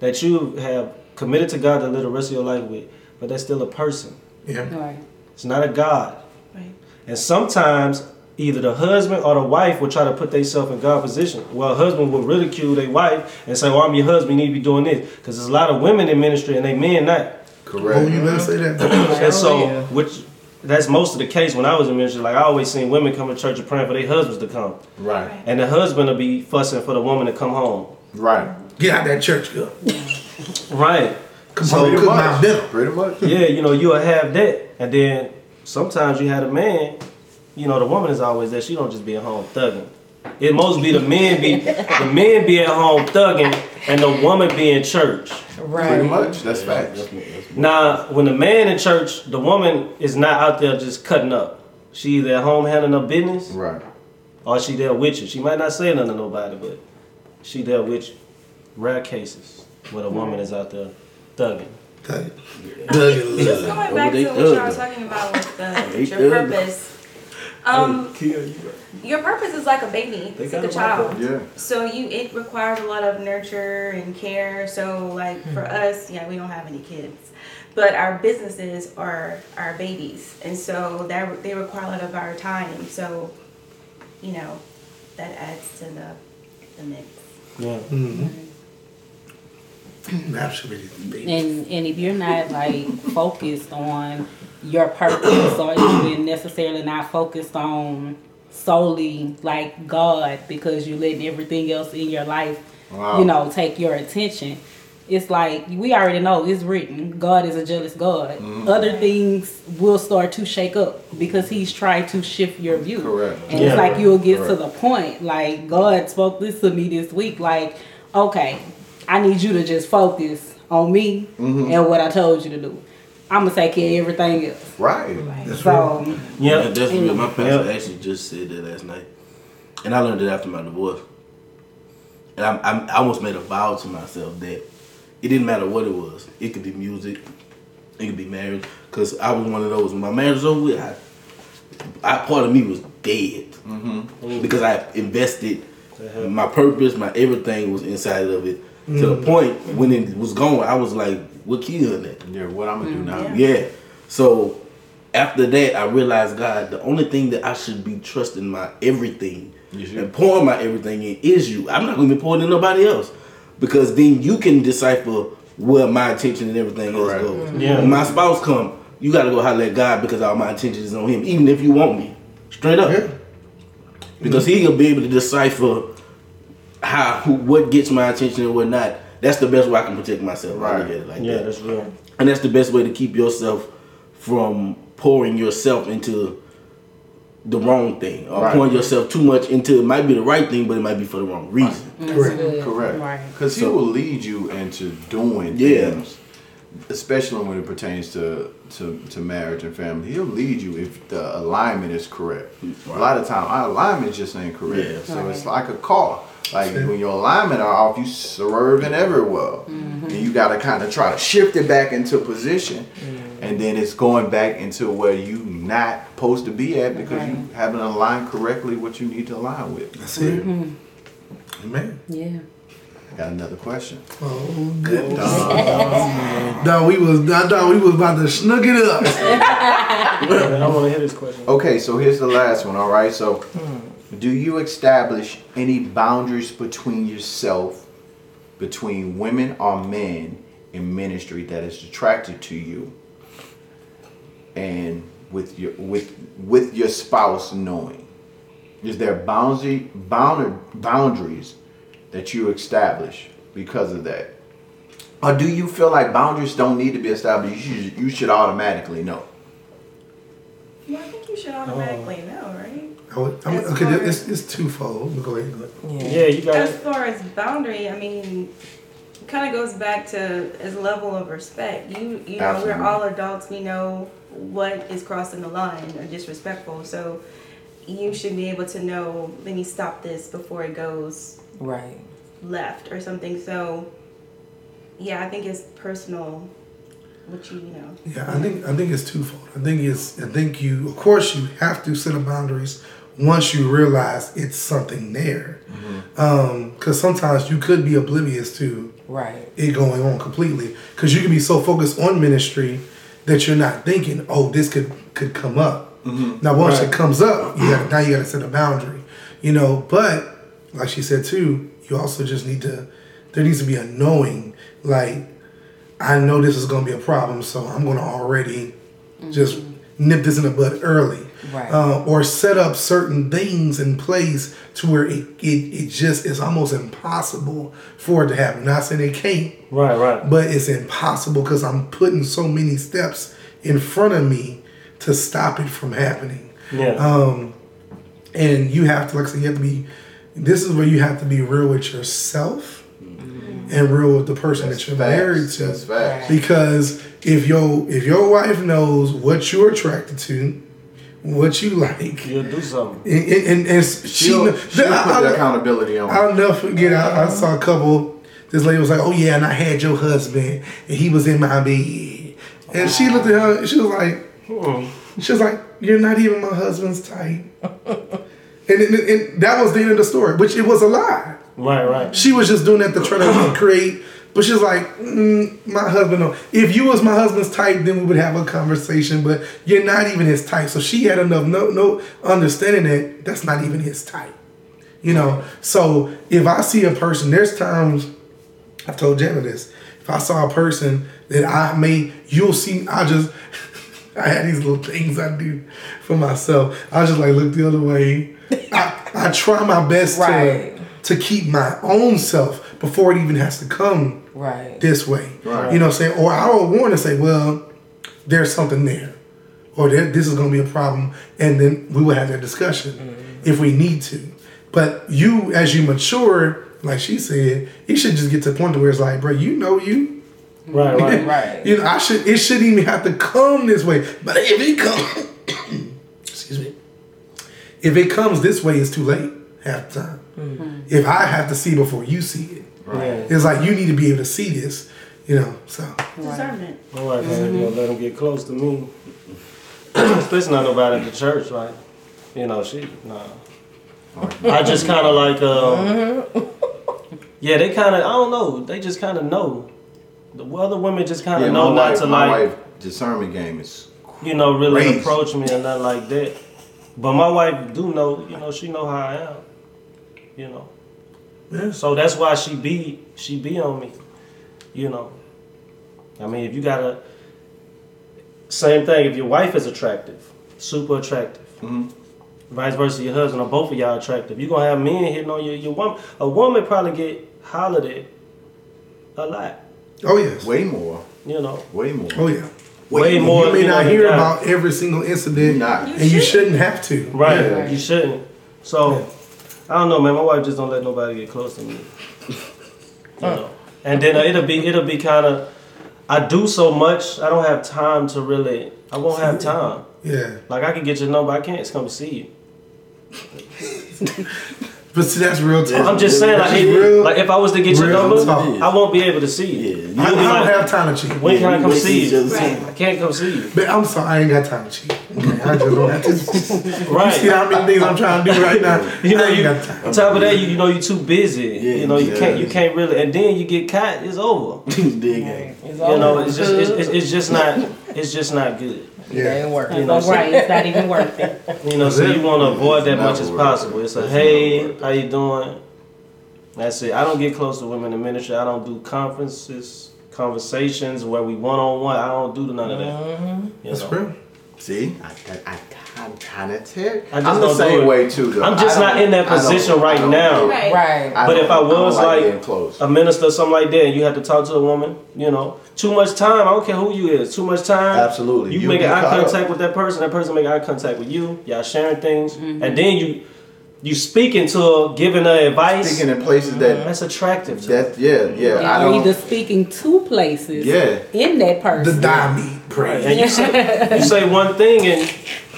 that you have committed to God to live the rest of your life with, but that's still a person. Yeah. Right. It's not a God. Right. And sometimes either the husband or the wife will try to put themselves in God's position. Well, husband will ridicule their wife and say, "Well, I'm your husband. You need to be doing this." Because there's a lot of women in ministry and they men not. Correct. Oh, you better say that. And so, yeah. which that's most of the case when I was in ministry. Like I always seen women come to church and praying for their husbands to come, Right. and the husband will be fussing for the woman to come home. Right. Get out that church, girl. Right. Come So on, Pretty cook my much. dinner. Pretty much. Yeah, you know, you'll have that, and then sometimes you had a man. You know, the woman is always there. She don't just be at home thugging. It most be the men be the men be at home thugging, and the woman be in church. Right. Pretty much. That's facts. That's, that's, Now, when the man in church, the woman is not out there just cutting up. She either at home handling her business, Right. or she there with you. She might not say nothing to nobody, but she there with you. Rare cases where the woman is out there thugging. Doug Doug and Just going Oh, back to what y'all were talking about with the, They your thug. purpose. Um, your purpose is like a baby. They It's like a child. Yeah. So you it requires a lot of nurture and care. So like for us, yeah, we don't have any kids. But our businesses are our babies. And so that they require a lot of our time. So, you know, that adds to the the mix. Yeah. Absolutely. And and if you're not like focused on your purpose or if you're necessarily not focused on solely like God because you're letting everything else in your life, Wow. you know, take your attention. It's like we already know it's written. God is a jealous God. Other things will start to shake up because He's trying to shift your view. Correct. And Yeah. it's like you'll get to the point. Like God spoke this to me this week. Like, okay, I need you to just focus on me Mm-hmm. and what I told you to do. I'm gonna take care of everything else. Right. That's right. So Yeah. That- that's real. My pastor Yeah. actually just said that last night, and I learned it after my divorce. And I, I, I almost made a vow to myself that it didn't matter what it was. It could be music, it could be marriage. Because I was one of those. When my marriage was over with, I, I part of me was dead mm-hmm. because I invested my purpose, my everything was inside of it. To the point when it was gone, I was like, "What key on that?" Yeah. What I'm gonna do mm-hmm. now? Yeah. Yeah. So after that, I realized, God, the only thing that I should be trusting my everything Is and pouring my everything in is you. I'm not going to be pouring in nobody else because then you can decipher where my attention and everything else Correct. goes. Mm-hmm. Yeah. When my spouse come, you got to go holler at God because all my attention is on Him, even if you want me, straight up, Yeah. because mm-hmm. He'll be able to decipher how what gets my attention and what not. That's the best way I can protect myself. I look at it like Yeah, that. that's real. And that's the best way to keep yourself from pouring yourself into the wrong thing or Right. pouring yourself too much into it might be the right thing, but it might be for the wrong reason. Mm, correct. Correct. Right. Because he So- will lead you into doing Yeah. things, especially when it pertains to, to, to marriage and family. He'll lead you if the alignment is correct. A lot of time, our alignment just ain't correct. Yeah. So it's like a car. Like when your alignment are off, you swerving everywhere, mm-hmm. and you got to kind of try to shift it back into position, mm-hmm. and then it's going back into where you not supposed to be at because you haven't aligned correctly what you need to align with. That's it. Mm-hmm. Amen. yeah. I got another question. Oh, good dog. we was, I thought we was about to snook it up. I want to hear this question. Okay, so here's the last one, all right? So, hmm. Do you establish any boundaries between yourself, between women or men in ministry that is attracted to you, and with your with with your spouse knowing? Is there boundary bound, boundaries that you establish because of that? Or do you feel like boundaries don't need to be established? You should, you should automatically know. Well, I think you should automatically know, right? I would- I mean, As okay, far it's, it's twofold. Go ahead. Go ahead. Yeah, you got As it. far as boundary, I mean, it kind of goes back to as level of respect. You you know Absolutely. we're all adults. We know what is crossing the line or disrespectful. So you should be able to know. Let me stop this before it goes Right. left or something. So yeah, I think it's personal. What you you know. Yeah, I think I think it's twofold. I think it's I think you of course you have to set up boundaries once you realize it's something there. Mm-hmm. Um, because sometimes you could be oblivious to Right. it going on completely. Because you can be so focused on ministry that you're not thinking, oh, this could could come up. Mm-hmm. Now once it comes up, you got now you got to set a boundary. You know, but like she said too, you also just need to. There needs to be a knowing, like I know this is going to be a problem, so I'm going to already just mm-hmm. nip this in the bud early. Right. Uh, or set up certain things in place to where it, it, it just is almost impossible for it to happen. Not saying it can't, Right, right. but it's impossible because I'm putting so many steps in front of me to stop it from happening. Yeah. Um, and you have to, like I said, you have to be. This is where you have to be real with yourself and real with the person that you're married to. That's facts. Because if your if your wife knows what you're attracted to, what you like, You'll do something. and, and, and, and she, She'll, she'll put I- the accountability on. I'll never forget. I, I saw a couple. This lady was like, "Oh yeah," and I had your husband, and he was in my bed. And she looked at her. She was like, hmm. "She was like, you're not even my husband's type." and, and, and that was the end of the story, which it was a lie. Right, right. She was just doing that to try to create. But she's like, mm, my husband. No. If you was my husband's type, then we would have a conversation. But you're not even his type. So she had enough no no understanding that that's not even his type. You know. So if I see a person, there's times I've told Jenna this. If I saw a person that I may, you'll see. I just. I had these little things I do for myself. I just like look the other way. I, I try my best Right. to to keep my own self before it even has to come Right. this way. Right. You know, what I'm saying, or I will warn and say, well, there's something there, or there, this is going to be a problem, and then we will have that discussion mm-hmm. if we need to. But you, as you mature, like she said, you should just get to the point where it's like, bro, you know you. Right, right. Right. You know, I should. It shouldn't even have to come this way. But if it comes, excuse me, if it comes this way, it's too late. Half the time. Mm-hmm. If I have to see before you see it, Yeah. it's like you need to be able to see this. You know, so Discernment. All right, man. You gonna let them get close to me. Especially not nobody at the church, right? You know, she, nah. I just kind of like, um, yeah, they kind of, I don't know, they just kind of know. The other women just kind of Yeah, know my not wife, to my like, wife discernment game is you know, really Raised. approach me or nothing like that. But my wife do know, you know, she know how I am. You know. Yeah. So that's why she be she be on me. You know. I mean, if you got a same thing, if your wife is attractive, super attractive, mm-hmm. vice versa, your husband or both of y'all attractive, you're gonna have men hitting on your your woman. A woman probably get hollered at a lot. oh yes, way more, You know. way more. oh yeah. Way more You may not hear about every single incident, Not. and you shouldn't have to. Right. Yeah. You shouldn't. So I don't know, man. My wife just don't let nobody get close to me. You know. And then uh, it'll be it'll be kind of. I do so much. I don't have time to really. I won't have time. Yeah. Like I can get your number. I can't come see you. But see, that's real talk. I'm just saying, like, That's if, real- like if I was to get your number, talk. I won't be able to see you. Yeah. You'll I, I don't like, have time to cheat. when can I come we see you? other soon. I can't come see you. But I'm sorry, I ain't got time to cheat. Okay, I just don't have to. You see how many things I'm trying to do right now? You know, I ain't you, got time. on top of that, you, you know, you're too busy. Yeah, you know, you yeah. can't, you can't really, and then you get caught. It's over. Dig it. It's You know, it's just, it's, it's, it's just not, it's just not good. It Yeah. ain't working. You know, So, right, it's not even worth it. You know, so you want to avoid that much as Never. possible. It's a hey, how you doing? That's it. I don't get close to women in ministry. I don't do conferences, conversations where we one on one. I don't do none of that. You That's know? real. See, I, I, I, I'm kind of tick. I just I'm the don't same way too. Though. I'm just not in that position right now. Right. Right. But don't- if I was don't like A minister, or something like that, and you have to talk to a woman, you know, too much time. I don't care who you is. Too much time. Absolutely. You You'll make eye caught up. contact with that person. That person make eye contact with you. Y'all sharing things, mm-hmm. and then you you speaking to her, giving her advice. Speaking in places that mm-hmm. that's attractive to that yeah yeah I And you're either don't speaking to places Yeah. in that person. The die meat prayer. And you say you say one thing and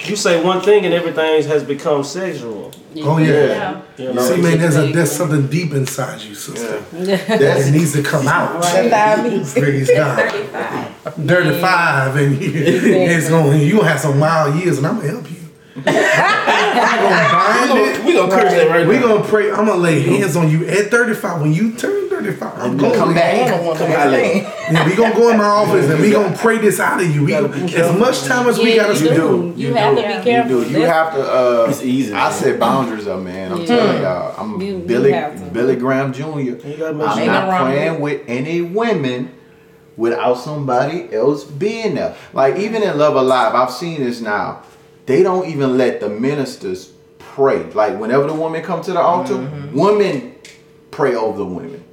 you say one thing and everything has become sexual. Oh, oh yeah. Yeah. You know? See, man, there's a there's something deep inside you, sister. that's That needs to come out. Praise God. 35. Dirty five, and you, it's going. You gonna have some wild years, and I'm gonna help you. I'm gonna bind it. We gonna curse that right We now. gonna pray. I'm gonna lay hands on you at 35. When you turn 35, I'm gonna gonna come lay back. Come out later. Yeah, we gonna go in my office and we gonna pray this out of you. We gonna, as much time as we Yeah, gotta spend. do. You, have to be you careful. do you have to uh It's easy, I man. set boundaries up man I'm Yeah. telling y'all I'm You- you Billy have. Billy Graham Jr. You gotta I'm not Ain't wrong playing with any women without somebody else being there. Like even in Love Alive, I've seen this now. They don't even let the ministers pray. Like whenever the woman come to the altar, Mm-hmm. women pray over the women.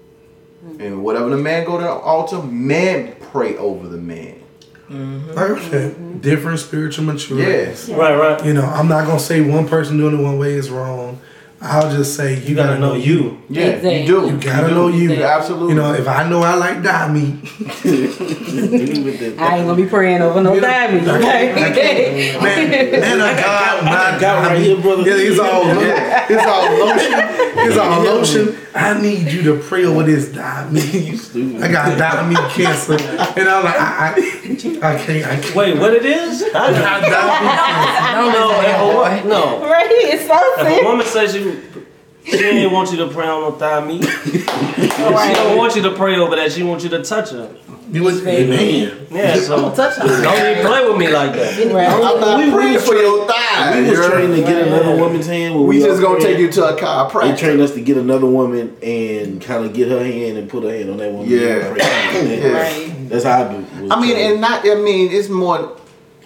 Mm-hmm. And whatever the man go to the altar, men pray over the man. Mm-hmm. Perfect. Mm-hmm. Different spiritual maturity. Yes. Right, right. You know, I'm not gonna say one person doing it one way is wrong. I'll just say you, You gotta know you. Yeah, Exactly. you do. You gotta do. know you. You absolutely. You know, if I know I like die meat, I ain't gonna be praying over no You know, diamonds. Okay? man, man, I got my I got right here, brother. Yeah, it's all it's all lotion. It's all lotion. I need you to pray over this die meat. you stupid. I got die meat cancer, and I'm like, I, I, I can't, I can't. Wait, what it is? I I got die meat cancer. don't know. If no. right? It's so If a woman says you, she didn't want you to pray on no thigh meat. She don't want you to pray over that. She wants you to touch her. You was, man. Yeah, so touch her. don't even play with me like that. Right. I'm not We praying for your thigh. We was You're- trained to get another woman's hand. when We just gonna praying. take you to a They chiropractor. trained us to get another woman and kind of get her hand and put her hand on that woman. Yeah. Yeah. Right. That's how I do. was I mean, trained. and not. I mean, it's more.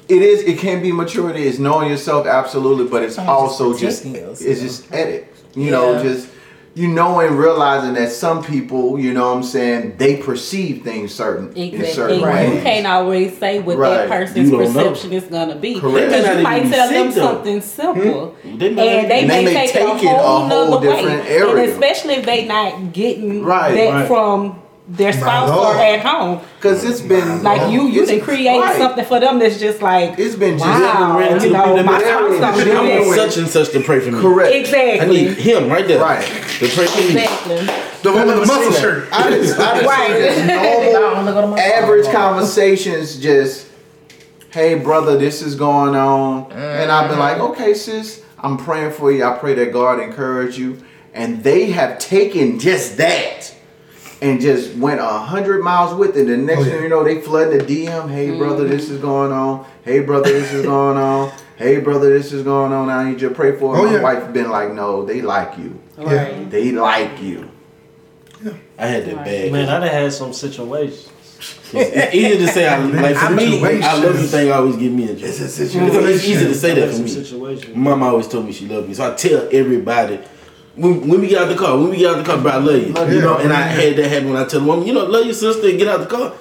It is. It can be maturity. It's knowing yourself absolutely, but it's also just. protecting yourself. It's just edit. You know, just you know, and realizing that some people, you know, what I'm saying, they perceive things certain in certain And ways. You can't always say what Right. that person's You don't know. perception is gonna be. Because They you might tell them think, though. something simple. Hmm? They And may- they, And they may, may take, take it it a a whole whole nother way. different And especially if they not getting Right, that right. from their spouse or at home. Because it's been Like you, you it's- can create right. something for them that's just like It's been just wow, ran into you know, my that spouse don't area. do I want such and such to pray for me. correct. Exactly. I need him right there. Right. To pray for me. Exactly. The one with the muscle shirt. I just, I just Right. see just normal, average conversations. Just, hey, brother, this is going on, and I've been like, okay, sis, I'm praying for you. I pray that God encourage you, and they have taken just that. And just went a hundred miles with it. The next Oh, yeah. thing you know, they flooding the DM. Hey brother, this is going on. Hey brother, this is going on. Hey brother, this is going on. I need you to pray for. it." Oh, My yeah. wife been like, no, they like you. Right. They like you. Yeah. I had that bad. Man, I done had some situations. It's easy to say I like for me. I love you thing always give me a trouble. It's a situation. It's easy to say that for me. situations. Mama always told me she loved me, so I tell everybody. When, when we get out the car, when we get out the car, bro, I love you. Love you you. know, and I had that happen when I tell the woman, you know, love your sister and get out the car.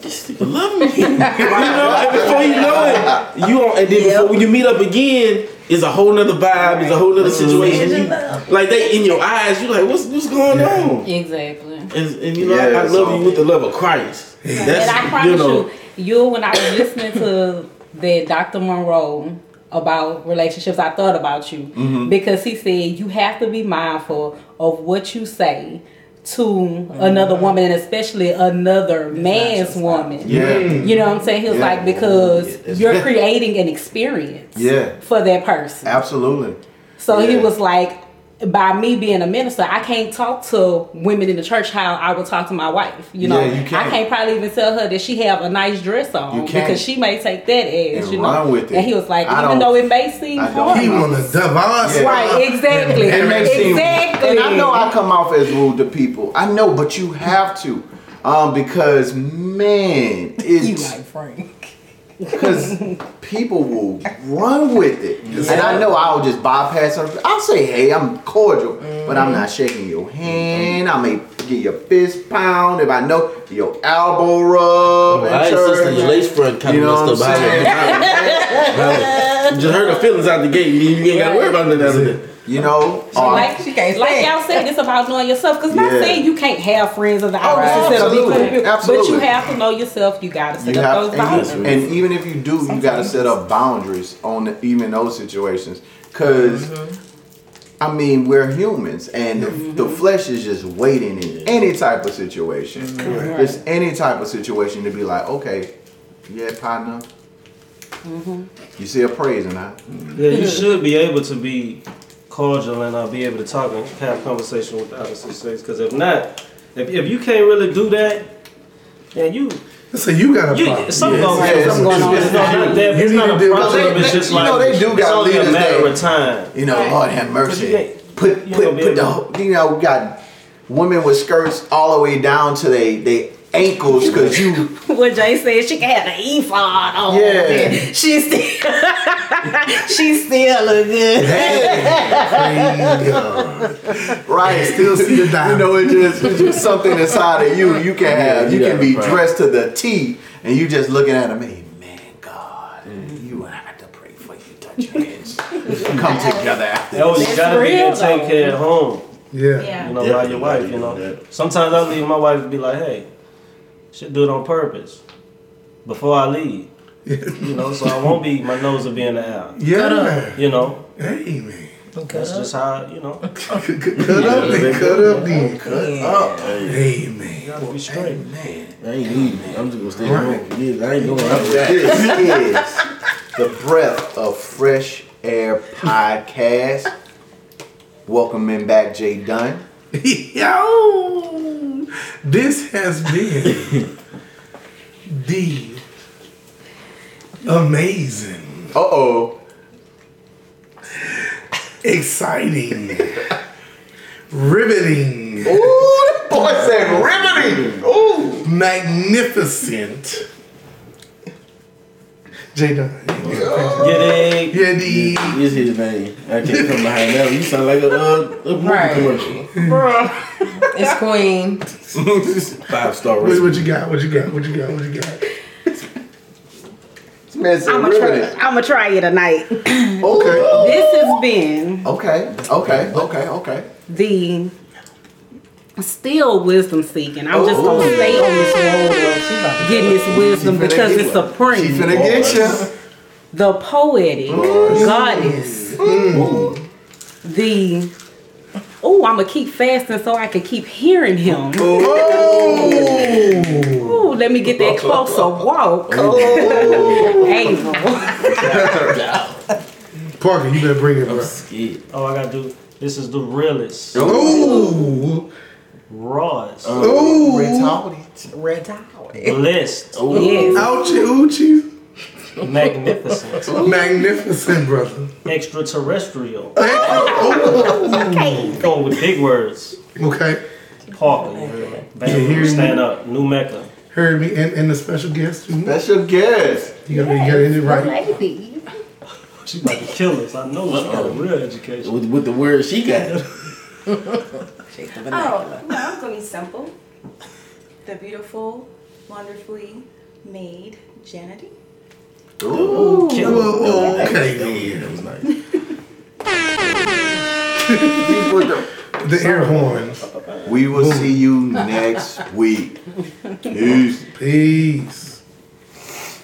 This nigga love me. you know, and before you know it, you on, and then before you meet up again, it's a whole nother vibe, it's a whole nother situation. You, like they in your eyes, you're like, what's what's going on? Exactly. And, and you know, Yeah, I, I love you with the love of Christ. and I promise you know, you, you when I was listening to that Dr. Munroe about relationships, I thought about you Mm-hmm. because he said you have to be mindful of what you say to Mm-hmm. another woman and especially another man's woman. Yeah. You know what I'm saying? He was Yeah. like because you're creating an experience Yeah. for that person. Absolutely. So he was like, by me being a minister, I can't talk to women in the church how I would talk to my wife. You know, Yeah, you can't. I can't probably even tell her that she have a nice dress on You can't. because she may take that as And you know. with it. And he was like, I even though it may seem I don't- He want to divorce. Yeah. right? Exactly, It may seem- exactly. And I know I come off as rude to people. I know, but you have to. Um, because man, You it's like Frank. Because people will run with it. And I know I'll just bypass her. I'll say, hey, I'm cordial, but I'm not shaking your hand. I may give you a fist pound if I know your elbow rub. I in had sister, your lace front kind You of messed up. I to- Just hurt her feelings out the gate. You ain't gotta worry about nothing that. You know, uh, like, She can't like y'all said, it's about knowing yourself. Cause not saying you can't have friends of the Oh, opposite sex or absolutely. cool with people, but you have to know yourself. You gotta set you up have, those and, boundaries. and even if you do, you got to set up boundaries on the, even those situations. Because, mm-hmm. I mean, we're humans, and the, the mm-hmm. flesh is just waiting in any type of situation. Mm-hmm. Just any type of situation to be like, okay, yeah, partner. You see a praise in that. Yeah, you should be able to be cordial and I'll be able to talk and have conversation with the opposite sex. Because if not, if, if you can't really do that, then you So you got a you problem. something Yes. going Yeah, it's- Something going on. It's not, not that, it's not to a problem. They- It's just you like know, they do it's got only a leaders matter that- of time. You know, Lord have mercy. you Put put ain't gonna be put the whole- you know we got women with skirts all the way down to they they ankles because you what Jay said, she can have the ephod on. Yeah. she still, she still look good. Praise God. right Still see the you know it's just, it's just something inside of you you can have you you got can be problem. dressed to the T and you just looking at them hey man God mm. you and I got to pray for you touch your hands come together after Oh, you gotta be real, able to take care at home. Yeah. Yeah. You know, by your wife. You know, do sometimes I leave my wife to be like, hey, should do it on purpose before I leave. You know, so I won't be my nose will be in the air. Yeah. You know, Hey man. that's just how you know. Cut up then. Cut up then. Oh, hey, Hey man. You gotta be straight. man. I ain't leaving. I'm just gonna stay home. Yeah, I ain't going out this that. is the breath of fresh air podcast welcoming back Jay Dunn Yo, this has been the amazing, uh-oh exciting, riveting, Ooh, that boy said riveting. Ooh. magnificent. J Dunn. Get it. Yeah, the Is his name? I can't come behind that. You sound like a, uh, a movie Right. commercial. It's Queen. Five star what, what you got? What you got? What you got? What you got? This man said I'm gonna try. riveting. I'm gonna try it tonight. Okay. this has been Okay. Okay. Okay. Okay. the still wisdom seeking. I'm just gonna oh. stay on this road of getting this wisdom because it's you. She supreme. finna get you. the poetic oh. goddess, mm. the oh, I'm gonna keep fasting so I can keep hearing him. Oh. Ooh, let me get that closer walk. Ava. Parker, you better bring it, bro. Scared. Oh, I gotta do. This is the realest, Ooh, rawest, oh. ooh, Red towel. blessed, Yes. ouchie, ouchie, magnificent, magnificent, brother. extraterrestrial. Oh, oh. Going with big words. okay, Parker, you heard me. Yeah. Stand up, New Mecca. heard me, and, and the special guest too. Special guest. You got, you got it right. Lady. She about to kill us. I know she got a real education. With, with the word she got. Shake the Oh, no, I'm going to be simple. The beautiful, wonderfully made Janity. Ooh. Kill her. Oh, okay, Yeah, that was nice. The- the air horns. We will see you next week. Peace. Peace.